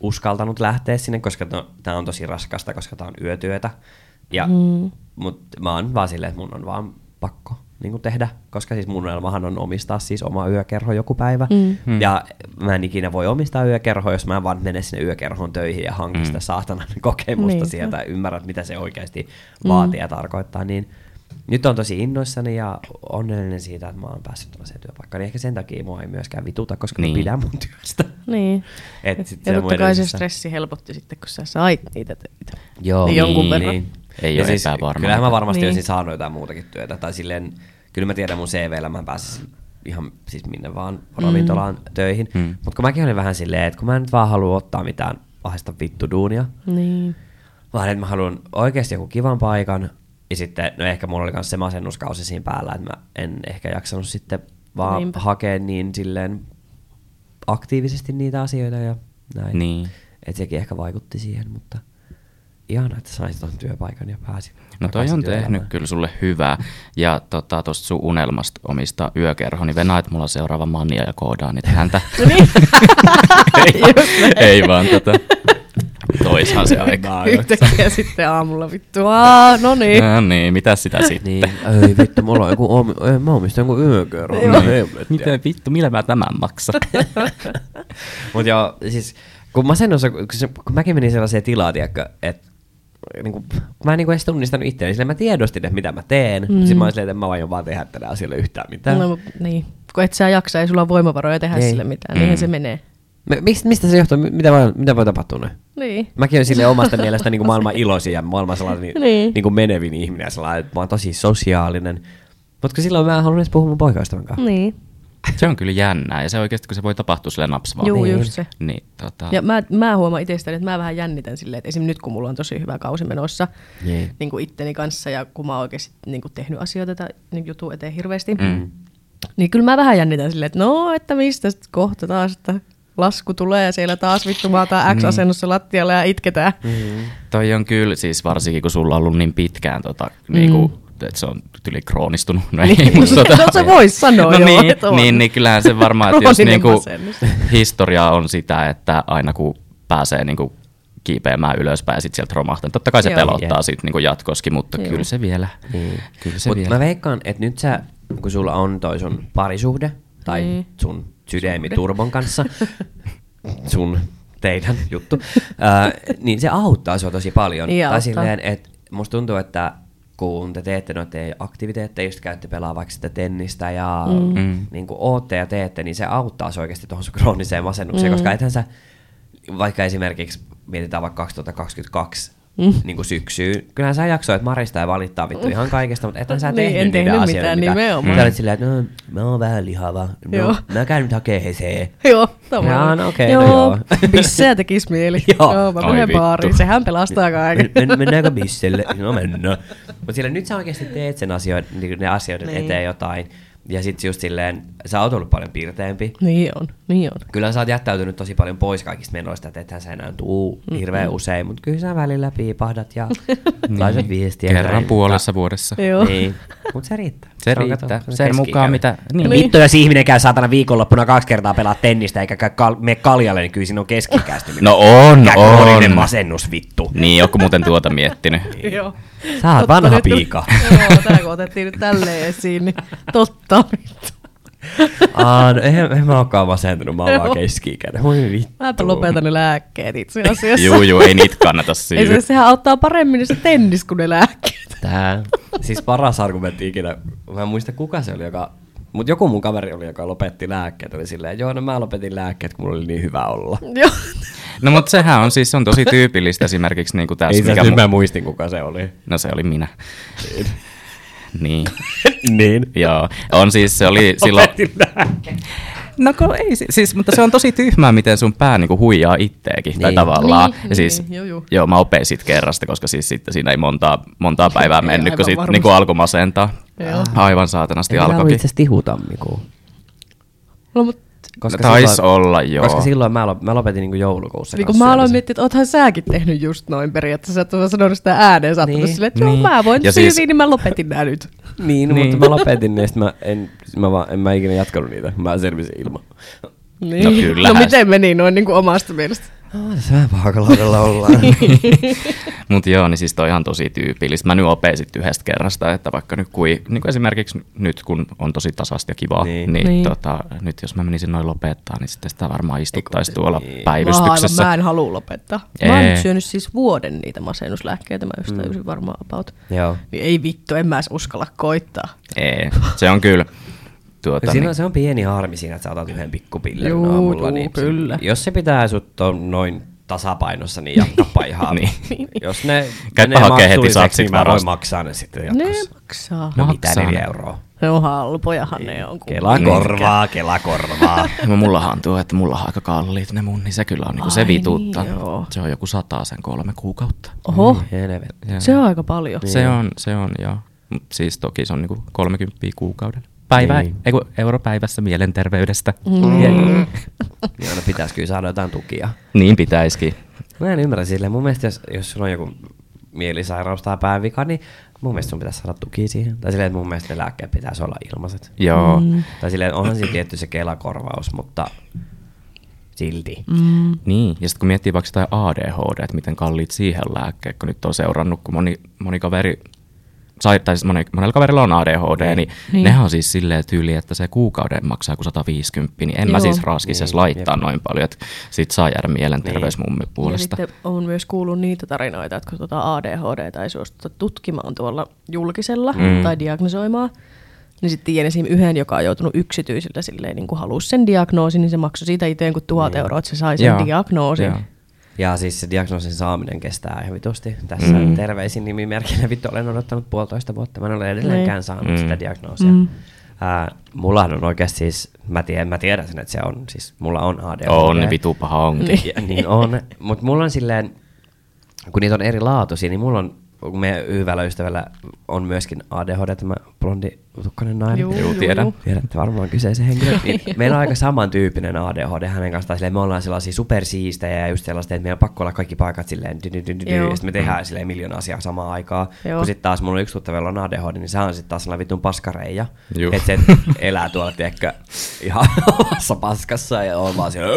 [SPEAKER 2] uskaltanut lähteä sinne, koska to, tää on tosi raskasta, koska tää on yötyötä. Ja, mm. Mut mä oon vaan silleen, että mun on vaan pakko niin tehdä, koska siis mun unelmahan on omistaa siis oma yökerho joku päivä. Mm. Ja mä en ikinä voi omistaa yökerhoa, jos mä en vaan mene sinne yökerhoon töihin ja hankin sitä saatanan kokemusta
[SPEAKER 1] Niinpä.
[SPEAKER 2] sieltä ja ymmärrät, mitä se oikeasti vaatii ja tarkoittaa. Niin nyt on tosi innoissani ja onnellinen siitä, että mä oon päässyt tällaiseen työpaikkaan. Niin ehkä sen takia mua ei myöskään vituta, koska niin.
[SPEAKER 3] Niin.
[SPEAKER 2] mä pidän mun työstä.
[SPEAKER 1] Niin. <laughs>
[SPEAKER 2] Et
[SPEAKER 1] ja
[SPEAKER 2] sit
[SPEAKER 1] ja
[SPEAKER 2] se
[SPEAKER 1] totta kai se stressi helpotti sitten, kun sä sait niitä töitä.
[SPEAKER 2] Joo,
[SPEAKER 1] Niin jonkun verran.
[SPEAKER 3] Ei
[SPEAKER 2] ja
[SPEAKER 3] oo
[SPEAKER 2] siis,
[SPEAKER 3] epävarma.
[SPEAKER 2] Kyllähän mä varmasti
[SPEAKER 1] Niin.
[SPEAKER 2] niin. olisin saanut jotain muutakin työtä. Tai silleen, kyllä mä tiedän mun CVllä, mä pääsisin ihan siis minne vaan ravintolaan töihin.
[SPEAKER 3] Mm.
[SPEAKER 2] Mutta kun mäkin olin vähän silleen, että kun mä en nyt vaan halua ottaa mitään ahista vittu duunia,
[SPEAKER 1] Niin.
[SPEAKER 2] vaan että mä haluan oikeasti joku kivan paikan. Ja sitten, no ehkä mulla oli myös se masennuskausi siinä päällä, että mä en ehkä jaksanut sitten vaan
[SPEAKER 1] Niinpä.
[SPEAKER 2] hakea niin silleen aktiivisesti niitä asioita ja näin.
[SPEAKER 3] Niin.
[SPEAKER 2] Että sekin ehkä vaikutti siihen, mutta ihana, että saisit tuon työpaikan ja pääsit.
[SPEAKER 3] No toi on tehnyt kyllä sulle hyvää. Ja tota, tuosta sun unelmasta omistaa yökerho, niin venaat mulla seuraava mania ja koodaan niitä häntä.
[SPEAKER 1] No niin. <laughs>
[SPEAKER 3] ei, vaan, <laughs> ei vaan tota. Oishan se aika.
[SPEAKER 1] Yhtäkkiä <laughs> sitten aamulla vittu, aa, no niin.
[SPEAKER 3] No niin, mitä sitä sitten?
[SPEAKER 2] Niin, ei vittu, mulla on joku, omi, <laughs> ei, mä omistan joku yökerho.
[SPEAKER 1] Joo.
[SPEAKER 3] Miten vittu, millä mä tämän maksan? <laughs>
[SPEAKER 2] Mut joo, siis kun masennus, on- kun, se, kun mäkin menin sellaiseen tilaan, että niin kun mä en niin edes tunnistanut itseäni, sillä mä tiedostin, että mitä mä teen. Mm. Sitten mä olin silleen, että mä aion vaan tehdä tälle asialle yhtään mitään.
[SPEAKER 1] No, niin. Kun et sä jaksa, ei sulla ole voimavaroja tehdä
[SPEAKER 2] Ei.
[SPEAKER 1] sille mitään, niinhän se menee.
[SPEAKER 2] Me, mistä, mistä se johtuu? Mitä voi, mitä voi tapahtua noin?
[SPEAKER 1] Niin.
[SPEAKER 2] Mäkin olen sille <laughs> omasta mielestä niin kuin maailman iloisin ja maailman sellainen <laughs> niin.
[SPEAKER 1] Niin.
[SPEAKER 2] Niin kuin menevin ihminen ja sellainen, että mä oon tosi sosiaalinen. Mutta silloin mä en halunnut edes puhua mun poikaystävän kanssa.
[SPEAKER 1] Niin.
[SPEAKER 3] Se on kyllä jännää ja se oikeasti, kun se voi tapahtua sille naps vaan.
[SPEAKER 1] Juu,
[SPEAKER 2] Niin.
[SPEAKER 1] just se.
[SPEAKER 3] Niin, tota,
[SPEAKER 1] Ja mä, mä huomaan itsestäni, että mä vähän jännitän silleen, että esim. nyt kun mulla on tosi hyvä kausi menossa
[SPEAKER 2] Niin.
[SPEAKER 1] niin kuin itteni kanssa ja kun mä oon oikeasti niin kuin tehnyt asioita tai niin jutun eteen hirveästi,
[SPEAKER 3] Mm.
[SPEAKER 1] niin kyllä mä vähän jännitän silleen, että no, että mistä kohta taas, että lasku tulee ja siellä taas vittu maataan X-asennossa lattialla ja itketään.
[SPEAKER 2] Mm.
[SPEAKER 3] Toi on kyllä, siis varsinkin kun sulla on ollut niin pitkään, tota, mm. niinku, että se on yli kroonistunut. <laughs> No, ei,
[SPEAKER 1] Niin,
[SPEAKER 3] mutta
[SPEAKER 1] no se vois sanoa
[SPEAKER 3] no
[SPEAKER 1] joo,
[SPEAKER 3] niin,
[SPEAKER 1] että on.
[SPEAKER 3] niin, niin, kyllähän se varmaan, että jos niinku, historia on sitä, että aina kun pääsee niinku kiipeämään ylöspäin ja sitten sieltä romahtaa. Totta kai se
[SPEAKER 1] Joo.
[SPEAKER 3] pelottaa sit niinku jatkoskin, mutta
[SPEAKER 1] Joo.
[SPEAKER 3] kyllä se vielä.
[SPEAKER 2] Niin.
[SPEAKER 3] Kyllä se
[SPEAKER 2] Mut
[SPEAKER 3] vielä.
[SPEAKER 2] mä veikkaan, että nyt sä, kun sulla on toi sun parisuhde, tai
[SPEAKER 1] Niin.
[SPEAKER 2] sun sydämi Turbon kanssa, <laughs> sun teidän juttu, ää, niin se auttaa sua tosi paljon.
[SPEAKER 1] Niin
[SPEAKER 2] tai silleen, että musta tuntuu, että kun te teette noita aktiviteetteja, just käytte pelaa vaikka sitä tennistä ja mm.
[SPEAKER 3] Mm.
[SPEAKER 2] niin kuin ootte ja teette, niin se auttaa sua oikeasti tuohon sun krooniseen masennukseen, mm. koska ethän sä, vaikka esimerkiksi mietitään vaikka 2022 mm. niin kuin syksyyn, kyllähän sä jaksoit marista ja valittaa vittu ihan kaikesta, mutta ethän sä
[SPEAKER 1] Niin,
[SPEAKER 2] tehnyt
[SPEAKER 1] en
[SPEAKER 2] niiden
[SPEAKER 1] tehnyt
[SPEAKER 2] asioiden,
[SPEAKER 1] mitään,
[SPEAKER 2] mitä,
[SPEAKER 1] nimenomaan.
[SPEAKER 2] Sä olit silleen, että no, mä oon vähän lihava, no,
[SPEAKER 1] Joo.
[SPEAKER 2] mä käyn nyt hakee hesee.
[SPEAKER 1] Joo, tavallaan.
[SPEAKER 2] Jaa, no okei, no
[SPEAKER 1] joo.
[SPEAKER 2] joo.
[SPEAKER 1] Bissejä tekis mieli. <laughs>
[SPEAKER 2] Joo.
[SPEAKER 1] joo mä menen
[SPEAKER 3] vittu.
[SPEAKER 1] baariin, sehän pelastaa kaiken.
[SPEAKER 2] Men, men, mennäänkö bisselle? No mennään. Mutta sillä nyt sä oikeasti teet sen asioiden, ne asioiden
[SPEAKER 1] Niin.
[SPEAKER 2] eteen jotain. Ja sit just silleen, sä oot ollut paljon piirteempi.
[SPEAKER 1] Niin on, niin on.
[SPEAKER 2] Kyllä sä oot jättäytynyt tosi paljon pois kaikista menoista, että ethän sä enää tuu
[SPEAKER 1] Mm,
[SPEAKER 2] hirveän usein, mutta kyllä sä välillä piipahdat ja <laughs> laitat viestiä.
[SPEAKER 3] Kerran
[SPEAKER 2] näin,
[SPEAKER 3] puolessa vuodessa.
[SPEAKER 1] Joo.
[SPEAKER 2] mutta- Niin, mutta se riittää.
[SPEAKER 3] Se riittää.
[SPEAKER 2] kato,
[SPEAKER 3] Sen mukaan mitä... Niin.
[SPEAKER 1] Niin.
[SPEAKER 2] Vittu, jos ihminen käy saatana viikonloppuna kaksi kertaa pelaa tennistä eikä käy kal- mene kaljalle, niin kyllä siinä on keskikäistyminen.
[SPEAKER 3] No on,
[SPEAKER 2] krooninen
[SPEAKER 3] on.
[SPEAKER 2] masennus, vittu.
[SPEAKER 3] Niin, joku muuten tuota miettinyt.
[SPEAKER 1] Joo.
[SPEAKER 2] Sä oot vanha
[SPEAKER 1] nyt
[SPEAKER 2] piika.
[SPEAKER 1] Joo, tää kun otettiin nyt tälleen esiin, niin totta vittu.
[SPEAKER 2] Aa, no eihän, eihän mä ookaan masentunut, mä oon vaan keski-ikäinen. Voi vittu.
[SPEAKER 1] Mäpä lopetan ne lääkkeet itse asiassa.
[SPEAKER 3] Juu, juu, ei niitä kannata
[SPEAKER 1] Ei
[SPEAKER 3] syödä.
[SPEAKER 1] se, sehän auttaa paremmin se tennis kuin ne lääkkeet.
[SPEAKER 2] Tää. Siis paras argumentti ikinä. Mä en muista kuka se oli, joka... Mut joku mun kaveri oli, joka lopetti lääkkeet. Oli silleen, joo, no mä lopetin lääkkeet, kun mulla oli niin hyvä olla.
[SPEAKER 1] Joo.
[SPEAKER 3] No mutta sehän on siis se on tosi tyypillistä esimerkiksi niin kuin tässä.
[SPEAKER 2] Ei
[SPEAKER 3] mikä mu-
[SPEAKER 2] mä muistin, kuka se oli.
[SPEAKER 3] No se oli minä. niin, <laughs>
[SPEAKER 2] niin.
[SPEAKER 3] joo. On siis, se oli silloin... No kun ei, si- siis, mutta se on tosi tyhmää, miten sun pää niinku huijaa itteekin, tai
[SPEAKER 2] Niin.
[SPEAKER 3] tavallaan.
[SPEAKER 1] Niin,
[SPEAKER 3] ja siis,
[SPEAKER 1] niin, joo, joo.
[SPEAKER 3] joo, mä opin sit kerrasta, koska siis sitten siinä ei montaa, montaa päivää
[SPEAKER 1] Ei,
[SPEAKER 3] mennyt, kun
[SPEAKER 1] aivan
[SPEAKER 3] sit
[SPEAKER 1] varmasti.
[SPEAKER 3] niinku alkoi masentaa.
[SPEAKER 1] Joo.
[SPEAKER 3] Aivan saatanasti
[SPEAKER 2] Ei ollut
[SPEAKER 3] alkoikin.
[SPEAKER 2] itse asiassa tihu-tammikuu.
[SPEAKER 1] No, mut,
[SPEAKER 3] Koska Taisi olla, joo.
[SPEAKER 2] Koska silloin mä, lop- mä lopetin niinku joulukuussa.
[SPEAKER 1] niin kun mä aloin miettiä, että oothan säkin tehnyt just noin periaatteessa, että mä sanonut sitä ääneen, sä
[SPEAKER 2] Niin.
[SPEAKER 1] niin. silleen, että joo,
[SPEAKER 3] Niin.
[SPEAKER 1] mä voin
[SPEAKER 3] Ja siis-
[SPEAKER 1] niin mä lopetin nää nyt. <laughs>
[SPEAKER 2] Niin, no,
[SPEAKER 3] Niin.
[SPEAKER 2] mutta mä lopetin, niin sit mä en, mä, vaan, en mä ikinä jatkanut niitä. Mä selvisin ilman.
[SPEAKER 1] Niin.
[SPEAKER 3] No kyllähän
[SPEAKER 1] No miten meni noin niin kuin omasta mielestä?
[SPEAKER 2] Oh, tässä vähän vaakalaudella ollaan. <laughs>
[SPEAKER 3] Mutta joo, niin siis toi on ihan tosi tyypillistä. Mä nyt opin sit yhdestä kerrasta, että vaikka nyt kui, niin kuin esimerkiksi nyt kun on tosi tasasta ja kivaa,
[SPEAKER 2] Niin.
[SPEAKER 3] niin, niin. Tota, nyt jos mä menisin noin lopettaa, niin sitten sitä varmaan istuttaisi
[SPEAKER 2] Eiku-
[SPEAKER 3] tuolla
[SPEAKER 2] niin.
[SPEAKER 3] päivystyksessä.
[SPEAKER 1] Mä, aivan, mä en halua lopettaa. Mä oon nyt syönyt siis vuoden niitä masennuslääkkeitä, mä just tajusin varmaan about.
[SPEAKER 2] Joo.
[SPEAKER 1] Niin ei vittu, en mä edes uskalla koittaa.
[SPEAKER 3] Ei, se on kyllä. Tuota,
[SPEAKER 2] Siinä
[SPEAKER 3] niin,
[SPEAKER 2] on, se on pieni harmi siinä, että sä otat yhden pikkupillerin
[SPEAKER 1] Juu,
[SPEAKER 2] aamulla.
[SPEAKER 1] juu,
[SPEAKER 2] niin
[SPEAKER 1] kyllä.
[SPEAKER 2] Jos se pitää sut on noin tasapainossa, niin jatkapa ihan. <laughs>
[SPEAKER 3] Niin.
[SPEAKER 2] Jos ne
[SPEAKER 3] Käypä
[SPEAKER 2] menee
[SPEAKER 3] hakee heti,
[SPEAKER 2] niin mä voin maksaa ne sitten
[SPEAKER 1] Ne
[SPEAKER 2] jatkossa.
[SPEAKER 1] maksaa.
[SPEAKER 2] No
[SPEAKER 3] Maksaa
[SPEAKER 2] mitä,
[SPEAKER 3] ne.
[SPEAKER 2] neljä euroa.
[SPEAKER 1] Ne on halpojahan ne on.
[SPEAKER 2] Kela
[SPEAKER 3] Niin.
[SPEAKER 2] korvaa, kela korvaa. <laughs>
[SPEAKER 3] no, mullahan on tuo, että mulla on aika kalliit ne mun, niin se kyllä on niinku se
[SPEAKER 1] Ai
[SPEAKER 3] vituttaa.
[SPEAKER 1] niin, joo.
[SPEAKER 3] se on joku sataa sen kolme kuukautta.
[SPEAKER 1] Oho.
[SPEAKER 3] Joo.
[SPEAKER 1] se on aika paljon.
[SPEAKER 3] Se on, se on, joo. Mut siis toki se on niinku 30 kuukaudella. Päivä,
[SPEAKER 2] Niin.
[SPEAKER 3] niin. ei europäivässä mielenterveydestä.
[SPEAKER 1] Mm.
[SPEAKER 2] Niin aina <laughs> pitäisi kyllä saada jotain tukia.
[SPEAKER 3] Niin pitäisikin.
[SPEAKER 2] Mä en ymmärrä silleen. Mun mielestä jos, jos sulla on joku mielisairaus tai päävika, niin mun mielestä sun pitäisi saada tuki siihen. Tai silleen, että mun mielestä ne lääkkeet pitäisi olla ilmaiset.
[SPEAKER 3] Joo.
[SPEAKER 1] Mm.
[SPEAKER 2] Tai silleen, onhan siinä tietty se kelakorvaus, mutta silti.
[SPEAKER 1] Mm.
[SPEAKER 3] Niin, ja sitten kun miettii vaikka jotain ADHD, että miten kalliit siihen lääkkeet, kun nyt on seurannut, kun moni, moni kaveri, tai siis moni, monella kaverilla on ADHD, niin, niin.
[SPEAKER 1] Niin.
[SPEAKER 3] nehän on siis silleen tyyli, että se kuukauden maksaa kuin 150, niin en Joo. mä siis raskisi
[SPEAKER 2] Niin,
[SPEAKER 3] niin, laittaa
[SPEAKER 2] jep.
[SPEAKER 3] noin paljon, että sit saa jäädä mielenterveysmummi
[SPEAKER 1] Ja
[SPEAKER 3] puolesta.
[SPEAKER 1] sitten on myös kuullut niitä tarinoita, että kun tuota ADHD ei suostuta tutkimaan tuolla julkisella mm. tai diagnosoimaan, niin sitten tiedän esim. yhden, joka on joutunut yksityisillä silleen, niin kuin halusi sen diagnoosin, niin se maksoi siitä itse kuin tuhat euroa, että se sai sen
[SPEAKER 3] Joo.
[SPEAKER 1] diagnoosin.
[SPEAKER 3] Joo.
[SPEAKER 2] Ja siis se diagnoosin saaminen kestää ihan vitusti. Tässä mm. terveisin nimimerkkinä vittu olen odottanut puolitoista vuotta. Mä en ole edelleenkään
[SPEAKER 1] Niin.
[SPEAKER 2] saanut
[SPEAKER 3] Mm.
[SPEAKER 2] sitä diagnoosia.
[SPEAKER 1] Mm.
[SPEAKER 2] Ää, mullahan on oikeasti siis, mä tiedän, mä tiedän sen, että se on, siis mulla on ADHD.
[SPEAKER 3] On, vitu paha onkin.
[SPEAKER 1] Niin.
[SPEAKER 2] Ja, niin on, mutta mulla on silleen, kun niitä on eri laatuisia, niin mulla on, kun meidän hyvällä ystävällä on myöskin ADHD, tämä blondi tukkainen nainen.
[SPEAKER 1] Juu,
[SPEAKER 3] Juu, tiedän.
[SPEAKER 1] juu.
[SPEAKER 2] Tiedätte varmaan kyseisen henkilön. <laughs> Niin meillä on aika samantyyppinen ADHD hänen kanssaan. Silleen, me ollaan sellaisia supersiistejä ja just sellaista, että meillä on pakko olla kaikki paikat silleen, dy, dy, dy, dy, ja sitten me tehdään silleen miljoona asiaa samaan aikaan.
[SPEAKER 1] Joo.
[SPEAKER 2] Kun sitten taas mulla on yksi tuttava, jolla on ADHD, niin se on sitten taas sellainen vitun paskareija. Että se <laughs> elää tuolla, tiedätkö, ihan <laughs> omassa paskassa ja on vaan siellä,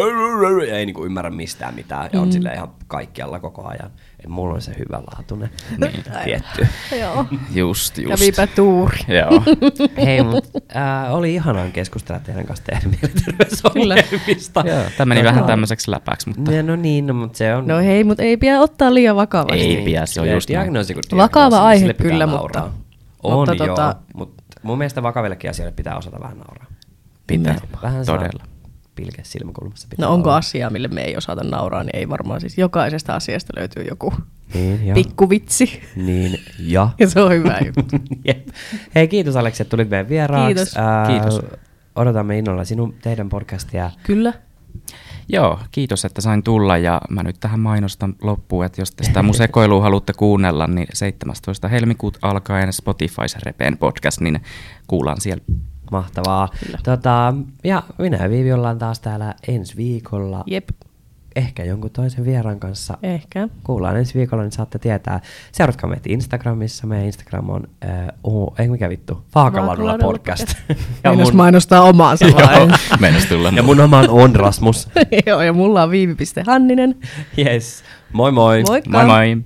[SPEAKER 2] ja ei niinku ymmärrä mistään mitään. Ja on
[SPEAKER 1] Mm.
[SPEAKER 2] silleen ihan kaikkialla koko ajan. Et mulla on se hyvänlaatuinen
[SPEAKER 3] Niin. <laughs>
[SPEAKER 2] tietty.
[SPEAKER 1] Joo.
[SPEAKER 3] Just, just.
[SPEAKER 1] Kävipä tuuri.
[SPEAKER 3] Joo.
[SPEAKER 2] Hei, mut äh, oli ihanaa keskustella teidän kanssa teidän <laughs> mielenterveysongelmista.
[SPEAKER 3] Joo, Tämä meni vähän tämmöiseksi läpäksi, mutta
[SPEAKER 2] Ja no niin, no, mutta se on...
[SPEAKER 1] No hei, mutta ei pidä ottaa liian vakavasti.
[SPEAKER 3] Ei pidä, se on just näin.
[SPEAKER 2] diagnoosi kuin
[SPEAKER 1] Vakava
[SPEAKER 2] diagnoosi, niin
[SPEAKER 1] aihe kyllä,
[SPEAKER 2] nauraa.
[SPEAKER 1] mutta-
[SPEAKER 2] On
[SPEAKER 1] mutta
[SPEAKER 2] joo,
[SPEAKER 1] tota-
[SPEAKER 2] mutta mun mielestä vakavillekin asioille pitää osata vähän nauraa.
[SPEAKER 3] pitää.
[SPEAKER 2] Vähän
[SPEAKER 3] Todella.
[SPEAKER 2] Pilke silmäkulmassa pitää
[SPEAKER 1] No onko
[SPEAKER 2] olla.
[SPEAKER 1] asiaa, mille me ei osata nauraa, niin ei varmaan siis jokaisesta asiasta löytyy joku
[SPEAKER 2] Niin, ja.
[SPEAKER 1] pikkuvitsi.
[SPEAKER 2] Niin, ja. <laughs>
[SPEAKER 1] Ja se on hyvä juttu. <laughs>
[SPEAKER 2] Jep. Hei, kiitos Aleksi, että tulit meidän vieraaksi.
[SPEAKER 1] Kiitos.
[SPEAKER 3] Kiitos.
[SPEAKER 2] Odotamme innolla sinun, teidän podcastia.
[SPEAKER 1] Kyllä.
[SPEAKER 3] Joo, kiitos, että sain tulla ja mä nyt tähän mainostan loppuun, että jos te sitä mun sekoilua haluatte kuunnella, niin 17. helmikuuta alkaen Spotify Repeen podcast, niin kuullaan siellä.
[SPEAKER 2] Mahtavaa.
[SPEAKER 1] Kyllä.
[SPEAKER 2] Tota, ja minä ja Viivi ollaan taas täällä ensi viikolla.
[SPEAKER 1] Jep.
[SPEAKER 2] Ehkä jonkun toisen vieraan kanssa.
[SPEAKER 1] Ehkä.
[SPEAKER 2] Kuullaan ensi viikolla, niin saatte tietää. Seuratkaa meitä Instagramissa. Meidän Instagram on, äh, oh, ei mikä vittu, Vaakalaudella podcast. <laughs>
[SPEAKER 1] Ja mun... mainostaa omaansa. <laughs>
[SPEAKER 3] Meinas tulla.
[SPEAKER 2] ja mun oma on Rasmus. <laughs>
[SPEAKER 1] Joo, ja mulla on viivi.hanninen.
[SPEAKER 2] yes. Moi moi.
[SPEAKER 1] Moikka.
[SPEAKER 3] Moi moi!